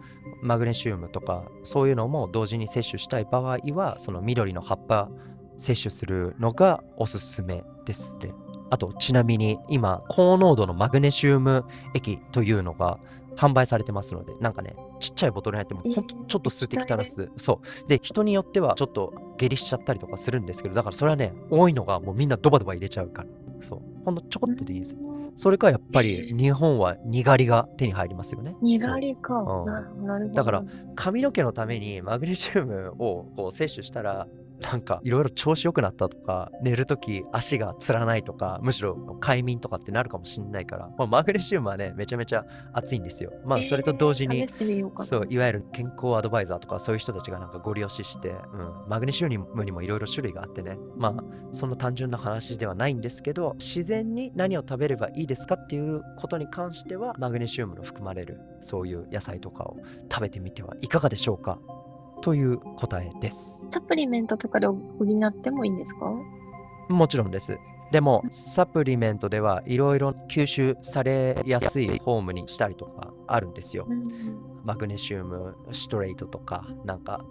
マグネシウムとかそういうのも同時に摂取したい場合はその緑の葉っぱ摂取するのがおすすめですね。あとちなみに今高濃度のマグネシウム液というのが販売されてますので、なんかね、ちっちゃいボトルに入っても、ほんとちょっと数滴垂らす。そう。で、人によってはちょっと下痢しちゃったりとかするんですけど、だからそれはね、多いのがもうみんなドバドバ入れちゃうから。そう。ほんのちょこっとでいいです。それかやっぱり日本はにがりが手に入りますよね。にがりか。うん、だから髪の毛のためにマグネシウムをこう摂取したら [LAUGHS] なんかいろいろ調子良くなったとか寝るとき足がつらないとかむしろ快眠とかってなるかもしれないから、まあ、マグネシウムはねめちゃめちゃ熱いんですよ。まあそれと同時に、えー、そういわゆる健康アドバイザーとかそういう人たちがなんかご利用しして、うん、マグネシウムにもいろいろ種類があってね。まあそんな単純な話ではないんですけど自然に何を食べればいいですかっていうことに関してはマグネシウムの含まれるそういう野菜とかを食べてみてはいかがでしょうか？という答えです。サプリメントとかで補ってもいいんですか？もちろんです。でも、サプリメントではいろいろ吸収されやすいフォームにしたりとかあるんですよ。うん、マグネシウム、シトレートとか、なんか、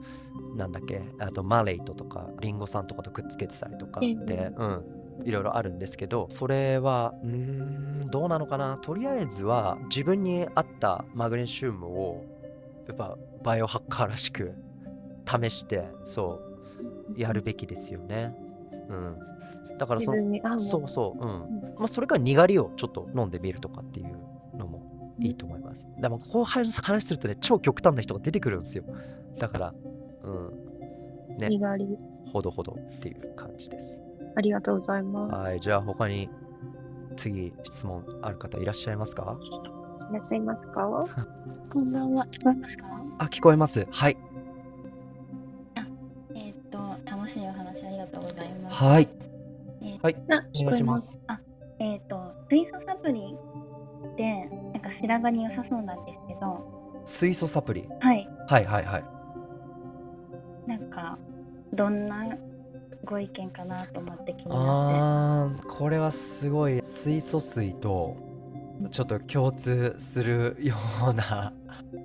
なんだっけ、あとマレイトとか、リンゴ酸とかとくっつけてたりとかで、うん、いろいろあるんですけど、それは、うん、どうなのかな？とりあえずは自分に合ったマグネシウムを、やっぱバイオハッカーらしく試してそうやるべきですよね。うん、だからそのそうそう、うん、まあ、それからにがりをちょっと飲んでみるとかっていうのもいいと思います。でもこう話するとね超極端な人が出てくるんですよ。だからうんねにがりほどほどっていう感じです。ありがとうございます。はいじゃあ他に次質問ある方いらっしゃいますか？いらっしゃいますか？[LAUGHS] こんばんは。聞こえますか？あ、聞こえます。はい。しいお話ありがとうございます。はい。えー、はい。お願いします。あ、えっ、ー、と水素サプリでなんか白髪に良さそうなんですけど。水素サプリ？はい。はいはいはい。なんかどんなご意見かなと思って気になってあーこれはすごい水素水とちょっと共通するような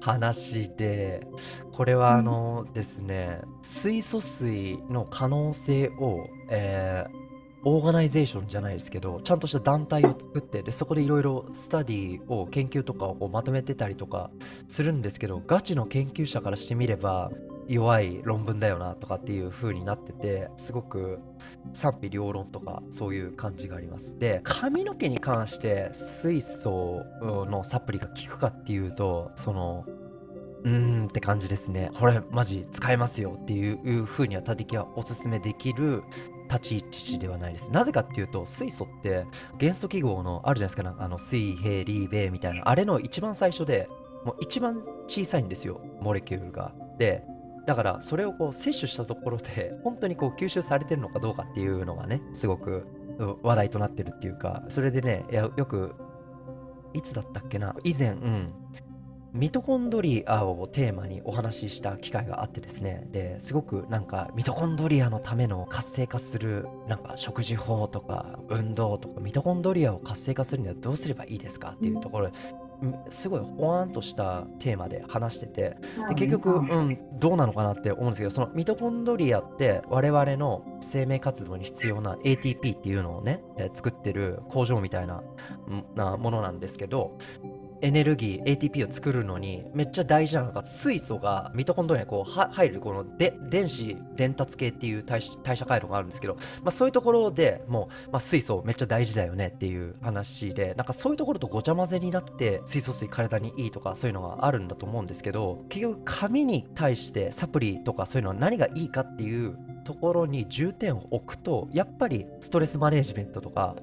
話でこれはあのですね水素水の可能性を、えーオーガナイゼーションじゃないですけどちゃんとした団体を作ってでそこでいろいろスタディを研究とかをまとめてたりとかするんですけどガチの研究者からしてみれば弱い論文だよなとかっていう風になっててすごく賛否両論とかそういう感じがあります。で髪の毛に関して水素のサプリが効くかっていうとそのうーんって感じですね。これマジ使えますよっていう風にはタデキはおすすめできる立ち位置ではないです。なぜかっていうと水素って元素記号のあるじゃないですか。なあの水平リーベみたいな。あれの一番最初でもう一番小さいんですよモレキュールが。でだからそれをこう摂取したところで [LAUGHS] 本当にこう吸収されてるのかどうかっていうのがねすごく話題となってるっていうかそれでねよくいつだったっけな以前、うん、ミトコンドリアをテーマにお話しした機会があってですね。ですごくなんかミトコンドリアのための活性化するなんか食事法とか運動とかミトコンドリアを活性化するにはどうすればいいですかっていうところすごいほわんとしたテーマで話しててで結局、うん、どうなのかなって思うんですけどそのミトコンドリアって我々の生命活動に必要な ATP っていうのをね、えー作ってる工場みたいなうんなものなんですけどエネルギー ATP を作るのにめっちゃ大事なのが水素がミトコンドリアにこう入るこので電子伝達系っていう代謝代謝回路があるんですけど、まあ、そういうところでもう、まあ、水素めっちゃ大事だよねっていう話でなんかそういうところとごちゃ混ぜになって水素水体にいいとかそういうのがあるんだと思うんですけど結局髪に対してサプリとかそういうのは何がいいかっていうところに重点を置くとやっぱりストレスマネジメントとか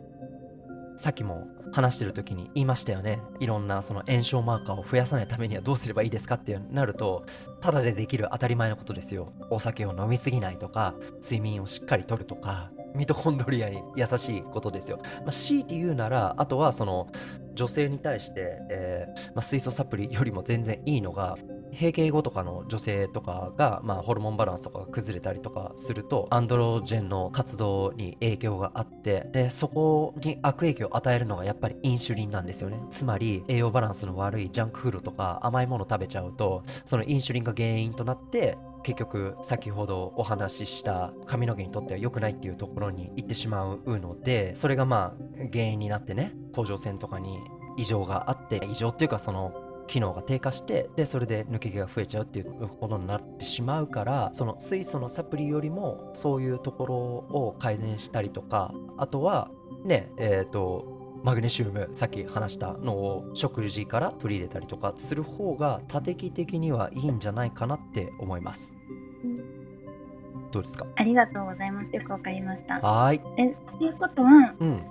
さっきも話してる時に言いましたよね。いろんなその炎症マーカーを増やさないためにはどうすればいいですかってなるとただでできる当たり前のことですよ。お酒を飲みすぎないとか睡眠をしっかりとるとかミトコンドリアに優しいことですよ、まあ、強いて言うならあとはその女性に対して、えーまあ、水素サプリよりも全然いいのが閉経後とかの女性とかが、まあ、ホルモンバランスとかが崩れたりとかするとアンドロジェンの活動に影響があってでそこに悪影響を与えるのがやっぱりインシュリンなんですよね。つまり栄養バランスの悪いジャンクフードとか甘いもの食べちゃうとそのインシュリンが原因となって結局先ほどお話しした髪の毛にとっては良くないっていうところに行ってしまうのでそれがまあ原因になってね甲状腺とかに異常があって異常っていうかその機能が低下してでそれで抜け毛が増えちゃうっていうことになってしまうからその水素のサプリよりもそういうところを改善したりとかあとはねえっ、とマグネシウムさっき話したのを食事から取り入れたりとかする方が多敵的にはいいんじゃないかなって思いますどうですか？ありがとうございます。よくわかりました。はーいえ、ということは、うん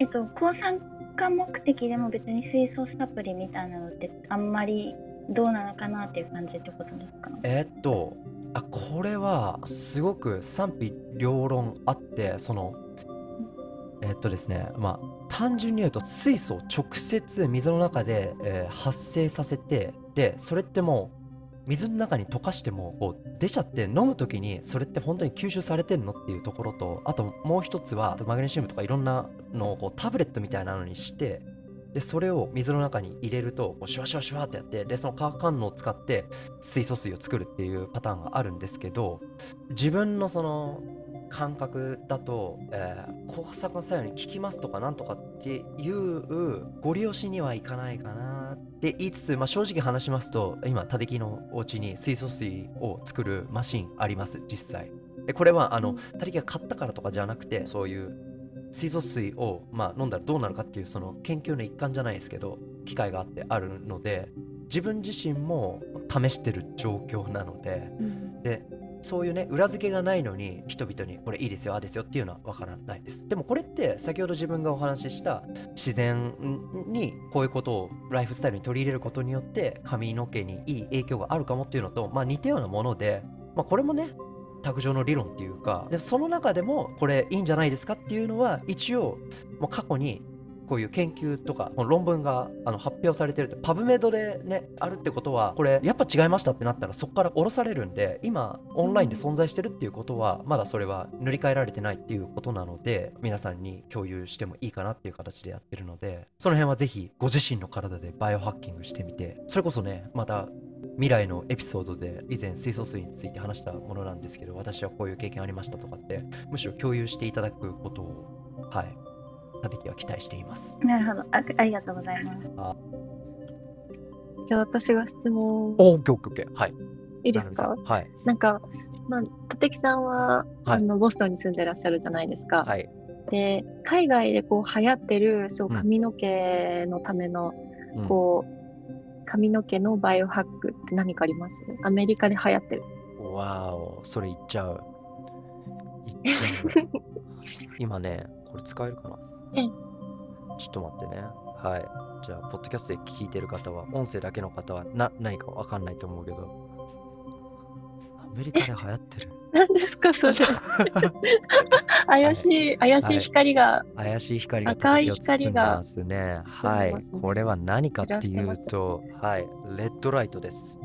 えっと、抗酸化目的でも別に水素サプリみたいなのってあんまりどうなのかなっていう感じってことですか？えっとあこれはすごく賛否両論あってそのえっとですねまあ単純に言うと水素を直接水の中で、えー発生させてでそれってもう水の中に溶かしてもこう出ちゃって飲む時にそれって本当に吸収されてんのっていうところとあともう一つはマグネシウムとかいろんなのをこうタブレットみたいなのにしてでそれを水の中に入れるとこうシュワシュワシュワってやってでその化学反応を使って水素水を作るっていうパターンがあるんですけど自分のその感覚だと、えー、抗酸作用に効きますとかなんとかっていうご利用しにはいかないかなって言いつつ、まあ、正直話しますと今タデキのお家に水素水を作るマシンあります実際。でこれはあのタデキが買ったからとかじゃなくてそういう水素水を、まあ、飲んだらどうなるかっていうその研究の一環じゃないですけど機会があってあるので自分自身も試してる状況なのでうん。でそういうね裏付けがないのに人々にこれいいですよああですよっていうのはわからないです。でもこれって先ほど自分がお話しした自然にこういうことをライフスタイルに取り入れることによって髪の毛にいい影響があるかもっていうのと、まあ、似たようなもので、まあ、これもね卓上の理論っていうかでその中でもこれいいんじゃないですかっていうのは一応もう過去にこういう研究とか論文があの発表されてるってパブメドでねあるってことはこれやっぱ違いましたってなったらそこから下ろされるんで今オンラインで存在してるっていうことはまだそれは塗り替えられてないっていうことなので皆さんに共有してもいいかなっていう形でやってるのでその辺はぜひご自身の体でバイオハッキングしてみてそれこそねまた未来のエピソードで以前水素水について話したものなんですけど私はこういう経験ありましたとかってむしろ共有していただくことをはい。たてきは期待しています。なるほど。あ。ありがとうございます。じゃあ私が質問。おオッケーオッケー。オッケーはい。いいですか？はい。なんか、まあ、立木さんは、あのボストンに住んでらっしゃるじゃないですか。はい。で海外でこう流行ってるそううん髪の毛のための、うん。こう髪の毛のバイオハックって何かあります？アメリカで流行ってる。わーお。それ言っちゃう。言っちゃう。[LAUGHS] 今ねこれ使えるかな？ええちょっと待ってね。はい。じゃあポッドキャストで聞いてる方は音声だけの方はな何かわかんないと思うけど。アメリカで流行ってる。[LAUGHS] 何ですかそれ。[LAUGHS] 怪しい、怪しい光が、怪しい光が赤い光がますね。はい。これは何かっていうと、はい、レッドライトです。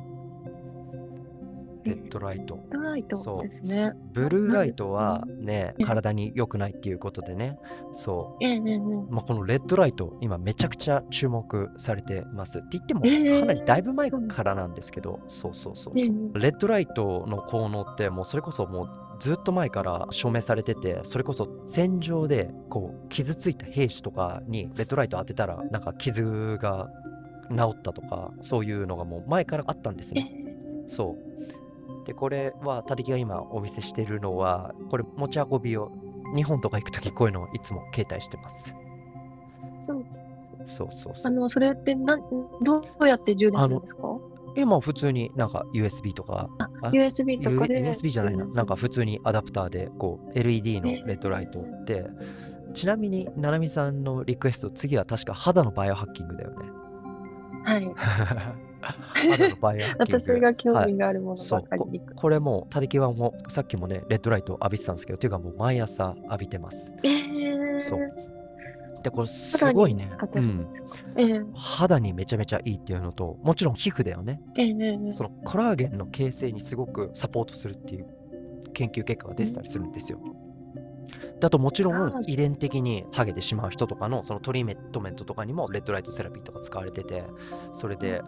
レッドライト。ライトですね。ブルーライトはね、ええ体に良くないっていうことでね、そええええええう。まあ、このレッドライト、今めちゃくちゃ注目されてます。って言っても、ええかなりだいぶ前からなんですけど、そうそうそうそう。ええレッドライトの効能ってもうそれこそもうずっと前から証明されててそれこそ戦場でこう傷ついた兵士とかにレッドライト当てたらなんか傷が治ったとかそういうのがもう前からあったんですえね。そう。でこれは立木が今お見せしてるのはこれ持ち運びを日本とか行くときこういうのをいつも携帯してます。そうそうそうそう。あの、それってなんどうやって充電するんですか？今普通になんか USB とかああ ?USB とかで。USB じゃないな。なんか普普通にアダプターでこう LED のレッドライトって、ちなみに、ななみさんのリクエスト、次は確か肌のバイオハッキングだよね。はい。[LAUGHS] 私が興はい味があるものばかりに。これも、たりきはもう、さっきもね、レッドライト浴びてたんですけど、っていうかもう毎朝浴びてます。えー、そう。で、これすごいね。うん。ええ。肌にめちゃめちゃいいっていうのと、もちろん皮膚だよね。ええええそのコラーゲンの形成にすごくサポートするっていう研究結果が出てたりするんですよ。であともちろん遺伝的にハゲてしまう人とかのそのトリーメントとかにもレッドライトセラピーとか使われててそれで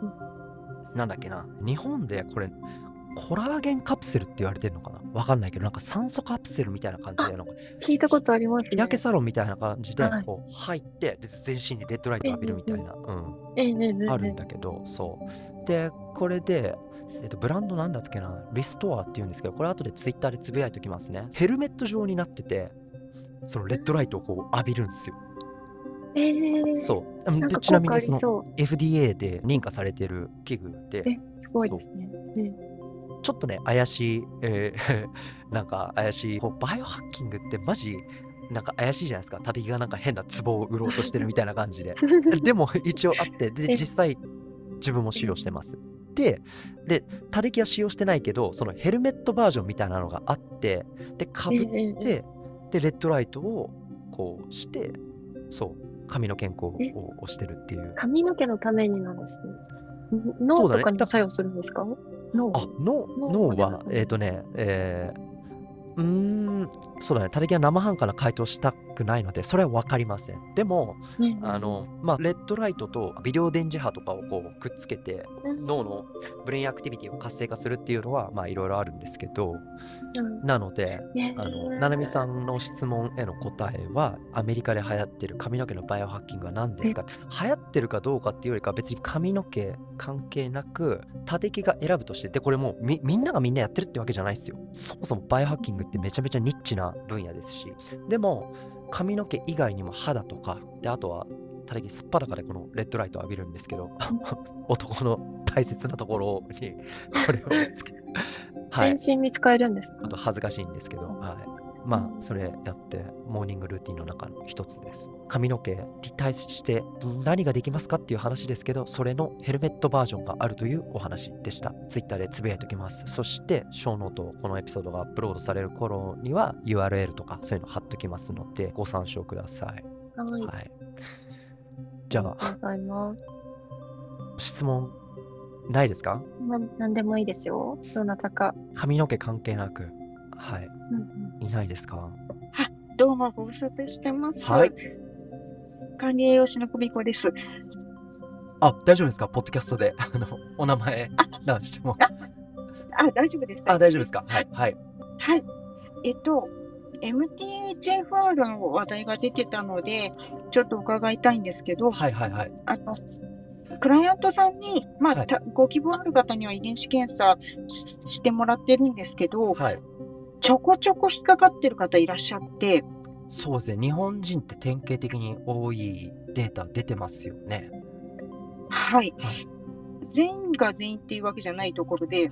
なんだっけな日本でこれコラーゲンカプセルって言われてるのかなわかんないけどなんか酸素カプセルみたいな感じでなんか聞いたことありますね。日焼けサロンみたいな感じではいこう入ってで全身にレッドライト浴びるみたいな。うんあるんだけど、そう。で、これで、えっと、ブランドなんだっけな、リストアっていうんですけど、これ後でツイッターでつぶやいておきますね。ヘルメット状になってて、そのレッドライトをこう浴びるんですよ。ええそう。でちなみにその。FDA で認可されてる器具で、えすごいですね。えちょっとね、怪しい、えー [LAUGHS] なんか怪しい、こうバイオハッキングってマジ、なんか怪しいじゃないですか。立木がなんか変な壺を売ろうとしてるみたいな感じで。え [LAUGHS] でも一応あって、で、え実際自分も使用してます。で、で、他力は使用してないけど、そのヘルメットバージョンみたいなのがあって、で、かぶって、で、レッドライトをこうして、そう、髪の健康をえ？をしてるっていう。髪の毛のためになんですね。そ脳とかにも作用するんですか？脳？あ、脳はえっ、とね、えーうーん、そうだね、他力は生半可な回答したくないので、それは分かりません。でも、ねあの、まあ、レッドライトと微量電磁波とかをこうくっつけて、うん。脳のbrain activity を活性化するっていうのは、まあ、いろいろあるんですけど、うん。なので、ね。あの、ななみさんの質問への答えは、アメリカで流行ってる髪の毛のバイオハッキングは何ですか？流行ってるかどうかっていうよりかは別に髪の毛関係なく、たりきが選ぶとして、で、これもうみみんながみんなやってるってわけじゃないですよ。そもそもバイオハッキングってめちゃめちゃニッチな分野ですし、でも、髪の毛以外にも肌とか、で、あとは、ただきすっぱだかでこのレッドライトを浴びるんですけど、[LAUGHS] 男の大切なところにこれをつけ、はい。全身に使えるんですか？ちょっと恥ずかしいんですけど、はい。まあ、それやって、モーニングルーティンの中の一つです。髪の毛に対して何ができますかっていう話ですけど、それのヘルメットバージョンがあるというお話でした。ツイッターでつぶやいておきます。そして、ショーノート、このエピソードがアップロードされる頃には URL とかそういうの貼っときますので、ご参照ください。はい。はい。じゃありがとうございます。あ、質問ないですか？まあ、何でもいいですよ。どなたか。髪の毛関係なく。はい。うんうんいないですか？どうもご無沙汰してます。はい。管理栄養士の久美子です。あ、大丈夫ですか？ポッドキャストで、[LAUGHS] あの、お名前出しても。あ、大丈夫です。あ、大丈夫ですか？はい。はい。はい。えっと、MTHFR の話題が出てたので、ちょっと伺いたいんですけど、はいはいはい。あの、クライアントさんに、まあ、はいたご希望ある方には遺伝子検査ししてもらってるんですけど、はい。ちょこちょこ引っかかってる方いらっしゃって、そうですね。日本人って典型的に多いデータ出てますよね。はいはい。全員が全員っていうわけじゃないところで、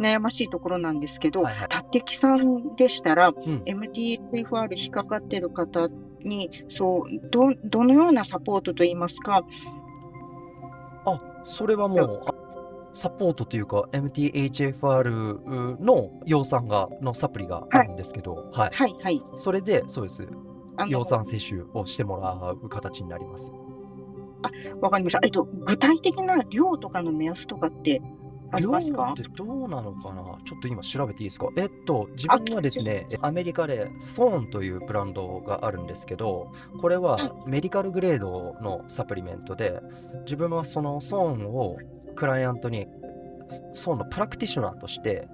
悩ましいところなんですけど、はいはいたってきさんでしたら、ん MTFR 引っかかってる方に、そう、ど、どのようなサポートといいますか、あ、それはもう、あサポートというか、MTHFR の葉酸が、のサプリがあるんですけど、はい。はい、はい。それで、そうです。あの葉酸摂取をしてもらう形になります。わかりました。えっと、具体的な量とかの目安とかってあり量ますか？ってどうなのかな？ちょっと今調べていいですか？えっと、自分はですね、アメリカでソーンというブランドがあるんですけど、これはメディカルグレードのサプリメントで、自分はそのソーンをクライアントに、ソーンのプラクティショナーとして、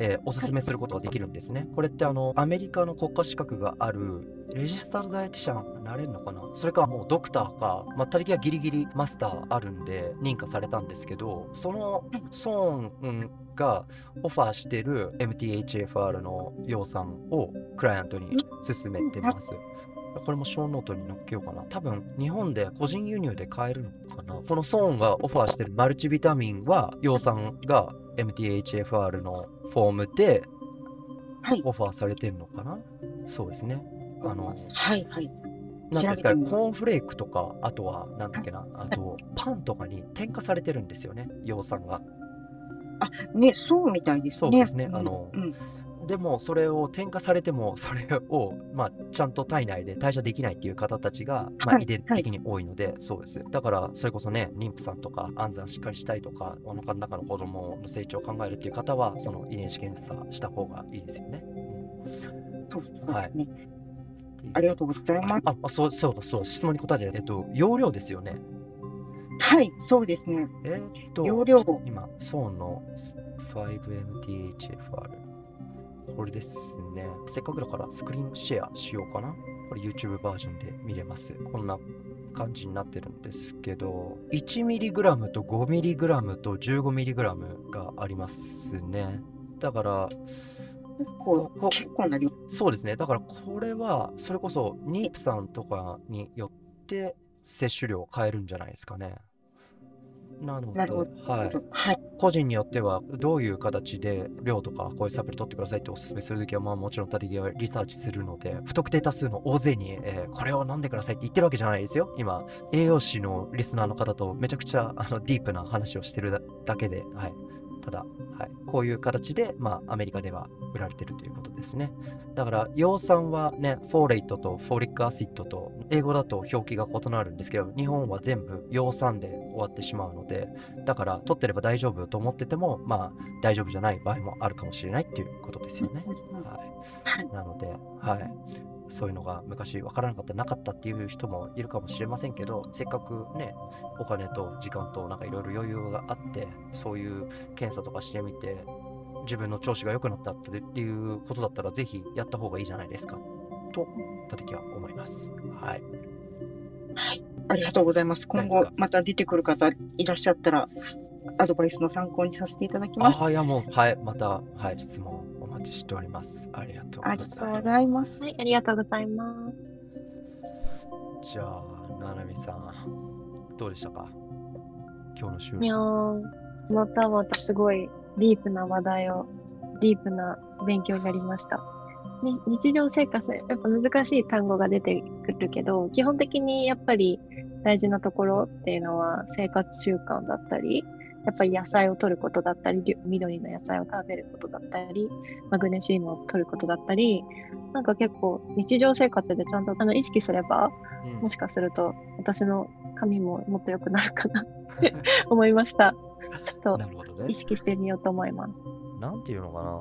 えーおすすめすることができるんですね。これってあのアメリカの国家資格があるレジスタルダイエティシャンになれるのかな？それかもうドクターか、まあ、他力はギリギリマスターあるんで認可されたんですけど、そのソーンがオファーしてる MTHFR の葉酸をクライアントに勧めてます。これも show note に載っけようかな。多分日本で個人輸入で買えるのかな。このソーンがオファーしてるマルチビタミンは葉酸が MTHFR のフォームではい。オファーされてるのかな？そうですね。あの、はい、はい。なんですかコーンフレークとか、あとは、なんだっけな、あと、パンとかに添加されてるんですよね、葉酸が。ね、そうみたいですね。そうですね。んあの、うん。でも、それを添加されても、それを、まあ、ちゃんと体内で代謝できないっていう方たちが、まあ、はい遺伝的に多いので、そうです。だから、それこそね、妊婦さんとか、安産しっかりしたいとか、お腹の中の子供の成長を考えるっていう方は、その遺伝子検査した方がいいですよね。そうそうですね。うんありがとうございます。あ、あそうそうだ、そうだ、質問に答えて、えっと、容量ですよね。はい、そうですね。えーっと、容量。今、ソーンの 5MTHFR。これですね。せっかくだからスクリーンシェアしようかな。これ YouTube バージョンで見れます。こんな感じになってるんですけど、1mg と 5mg と 15mg がありますね。だから、結構こ、結構な量。そうですね。だからこれは、それこそ妊婦さんとかによって摂取量を変えるんじゃないですかね。なので、なるほはい。はい。個人によってはどういう形で量とかこういうサプリ取ってくださいってお勧めするときはまあもちろん他的はリサーチするので不特定多数の大勢に、えーこれを飲んでくださいって言ってるわけじゃないですよ今栄養士のリスナーの方とめちゃくちゃあのディープな話をしてるだだけで、はい、ただ、はい、こういう形でまあアメリカでは売られてるということですね。だから葉酸はね folate と folic acid と英語だと表記が異なるんですけど日本は全部葉酸で終わってしまうのでだから取ってれば大丈夫と思っててもまあ大丈夫じゃない場合もあるかもしれないっていうことですよね。ははい。い、なので、はい、そういうのが昔分からなかったなかったっていう人もいるかもしれませんけどせっかくねお金と時間となんかいろいろ余裕があってそういう検査とかしてみて自分の調子が良くなったってっていうことだったらぜひやった方がいいじゃないですかとた時は思います。はい、はい。ありがとうございます。今後また出てくる方いらっしゃったら、アドバイスの参考にさせていただきます。ああいやもうはいまたはい質問お待ちしております。ありがとうござあいます。りがとうございます。はい、ありがとうございます。じゃあ、ななみさん、どうでしたか？今日の収録。いやー、またまたすごいディープな話題を、ディープな勉強になりました。に日常生活、やっぱ難しい単語が出てくるけど、基本的にやっぱり大事なところっていうのは生活習慣だったり、やっぱり野菜を取ることだったり、り緑の野菜を食べることだったり、マグネシウムを取ることだったり、なんか結構日常生活でちゃんとあの意識すれば、うんもしかすると私の髪ももっと良くなるかなって [LAUGHS] 思いました。ちょっと意。識してみようと思います。なんていうのかな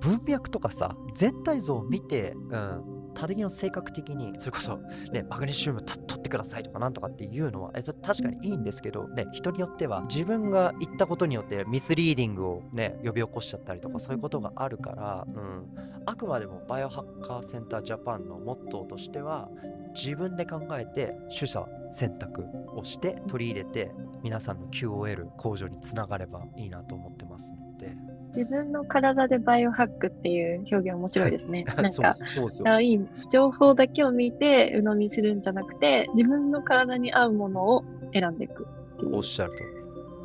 文脈とかさ全体像を見て、うん、他的の性格的にそれこそ、ね、マグネシウム取ってくださいとかなんとかっていうのはえ確かにいいんですけど、ね、人によっては自分が言ったことによってミスリーディングを、ね、呼び起こしちゃったりとかそういうことがあるから、うん、あくまでもバイオハッカーセンタージャパンのモットーとしては自分で考えて取捨選択をして取り入れて皆さんの QOL 向上につながればいいなと思ってますので。自分の体でバイオハックっていう表現面白いですね。なんか、いい情報だけを見て鵜呑みするんじゃなくて、自分の体に合うものを選んでいくっていうおっ。しゃる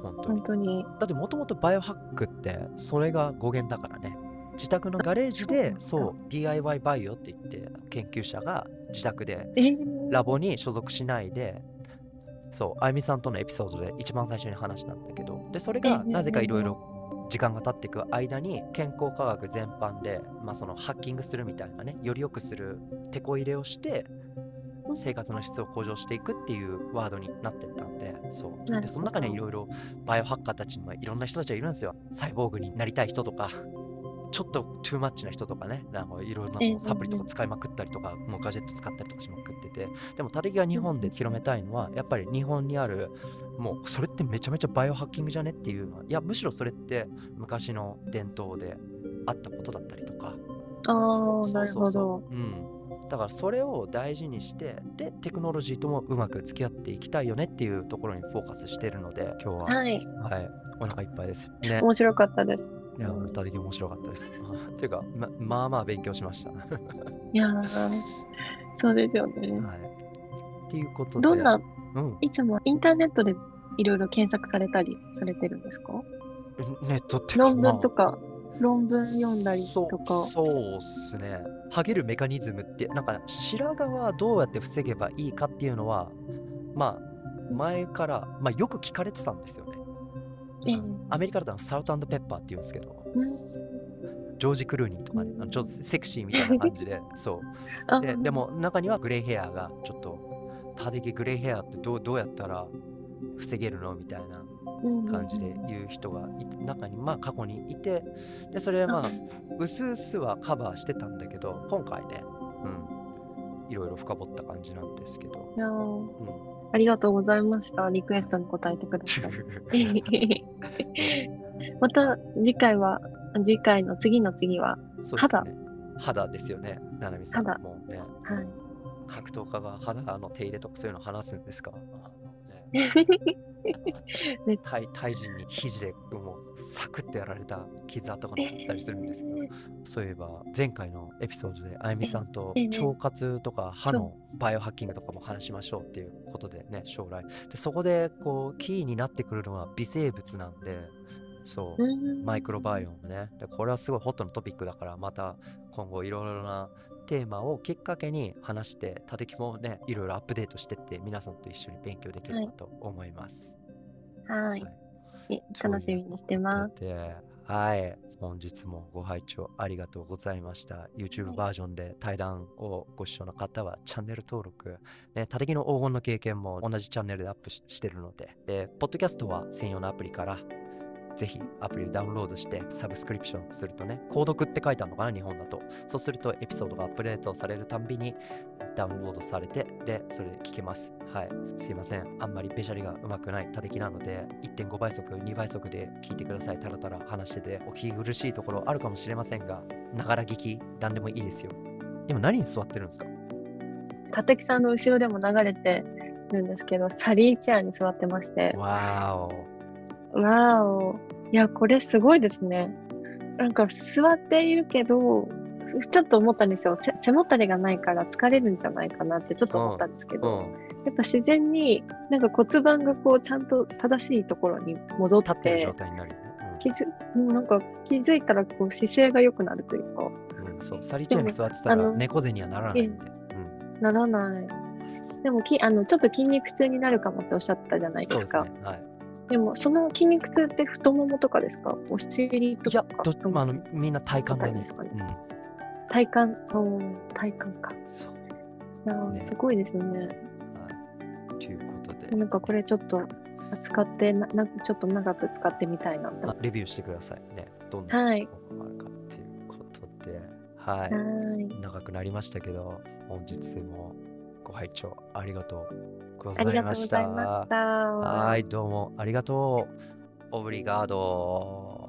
と本当に。本当に。だってもともとバイオハックってそれが語源だからね。自宅のガレージでそう DIY バイオって言って研究者が自宅でえー、ラボに所属しないでそうあゆみさんとのエピソードで一番最初に話したんだけどでそれがええなぜかいろいろ時間が経っていく間に健康科学全般で、まあ、そのハッキングするみたいなねより良くする手こ入れをして生活の質を向上していくっていうワードになってったんでそう。でその中にはいろいろバイオハッカーたちにもいろんな人たちがいるんですよ。サイボーグになりたい人とかちょっとトゥーマッチな人とかねなんかいろなサプリとか使いまくったりとかもうガジェット使ったりとかしまくってて。でもタテキが日本で広めたいのはやっぱり日本にあるもうそれってめちゃめちゃバイオハッキングじゃねっていうのはいやむしろそれって昔の伝統であったことだったりとか。ああ、なるほど。そうん。だからそれを大事にしてでテクノロジーともうまく付き合っていきたいよねっていうところにフォーカスしてるので今日は。はい。はい、お腹いっぱいです。ね。面白かったです。いやもうたり面白かったです。あ [LAUGHS] ていうかままあまあ勉強しました。はいやー、そうですよね。っていうことで。どんな、うんいつもインターネットでいろいろ検索されたりされてるんですか？ネットってか論文とまあか、論文読んだりとか。そうっすね。ハゲるメカニズムって、なんか白髪はどうやって防げばいいかっていうのは、まあ、前から、まあ、よく聞かれてたんですよね。ええうんアメリカだとサルトペッパーって言うんですけど、うんジョージ・クルーニーとかね、あのちょっとセクシーみたいな感じで、そう。[LAUGHS] あででも中にはグレイヘアがちょっと、たできグレイヘアってどうどうやったら防げるのみたいな感じで言う人がい中にまあ過去にいてでそれはまあうすうすはカバーしてたんだけど今回ねうん。いろいろ深掘った感じなんですけど、うん、ありがとうございました。リクエストに答えてください。[LAUGHS] [LAUGHS] また次回は、次回の次の次は、そうですね。肌。ですよねななみさん。肌。もうね。はい。格闘家が肌の手入れとかそういうの話すんですか、[LAUGHS] ね。対対人に肘でもうサクッてやられた傷跡が残ってたりするんですけど、そういえば前回のエピソードであゆみさんとええ腸活とか歯のバイオハッキングとかも話しましょうっていうことでね将来。でそこでこうキーになってくるのは微生物なんでそううん。マイクロバイオームね。でこれはすごいホットなトピックだからまた今後いろいろなテーマをきっかけに話してたてきもねいろいろアップデートしてって皆さんと一緒に勉強できればと思います、はいはい。え楽しみにしてます。で、はい。本日もご拝聴ありがとうございました。YouTube バージョンで対談をご視聴の方はチャンネル登録、ね、たてきの黄金の経験も同じチャンネルでアップししてるので、で、ポッドキャストは専用のアプリから、ぜひアプリをダウンロードしてサブスクリプションするとね、購読って書いてあるのかな、日本だと。そうするとエピソードがアップデートされるたんびにダウンロードされて、で、それで聞けます。はい。すいません。あんまりべしゃりがうまくないたてきなので、1.5倍速、2倍速で聞いてください。たらたら話してて、お聞き苦しいところあるかもしれませんが、ながら聞き、なんでもいいですよ。今何に座ってるんですか？立木さんの後ろでも流れてるんですけど、サリーチェアに座ってまして、わーわーお。いや、これすごいですね。なんか座っているけど、ちょっと思ったんですよ。せ背もたれがないから疲れるんじゃないかなってちょっと思ったんですけど、ん。やっぱ自然になんか骨盤がこうちゃんと正しいところに戻っ立って状、態になるよね。気づもうなんか気づいたらこう姿勢が良くなるというか、うん。うん、そう。サリチェアに座ってたら猫背にはならないんで。うん。ならない。でもきあのちょっと筋肉痛になるかもっておっしゃったじゃないでか。そうですすね。はい。でもその筋肉痛って太ももとかですか？お尻とか。いやどっちもあのみんな体幹だね、ねうん、体幹？お体幹か。そう。いや、ね、すごいですね。はい。ということで。なんかこれちょっと使ってななちょっと長く使ってみたいなってレビューしてくださいね。どんなものがあるかっていうことで。はい。長くなりましたけど本日もご拝聴ありがとうございました。はい、どうもありがとう。オブリガード。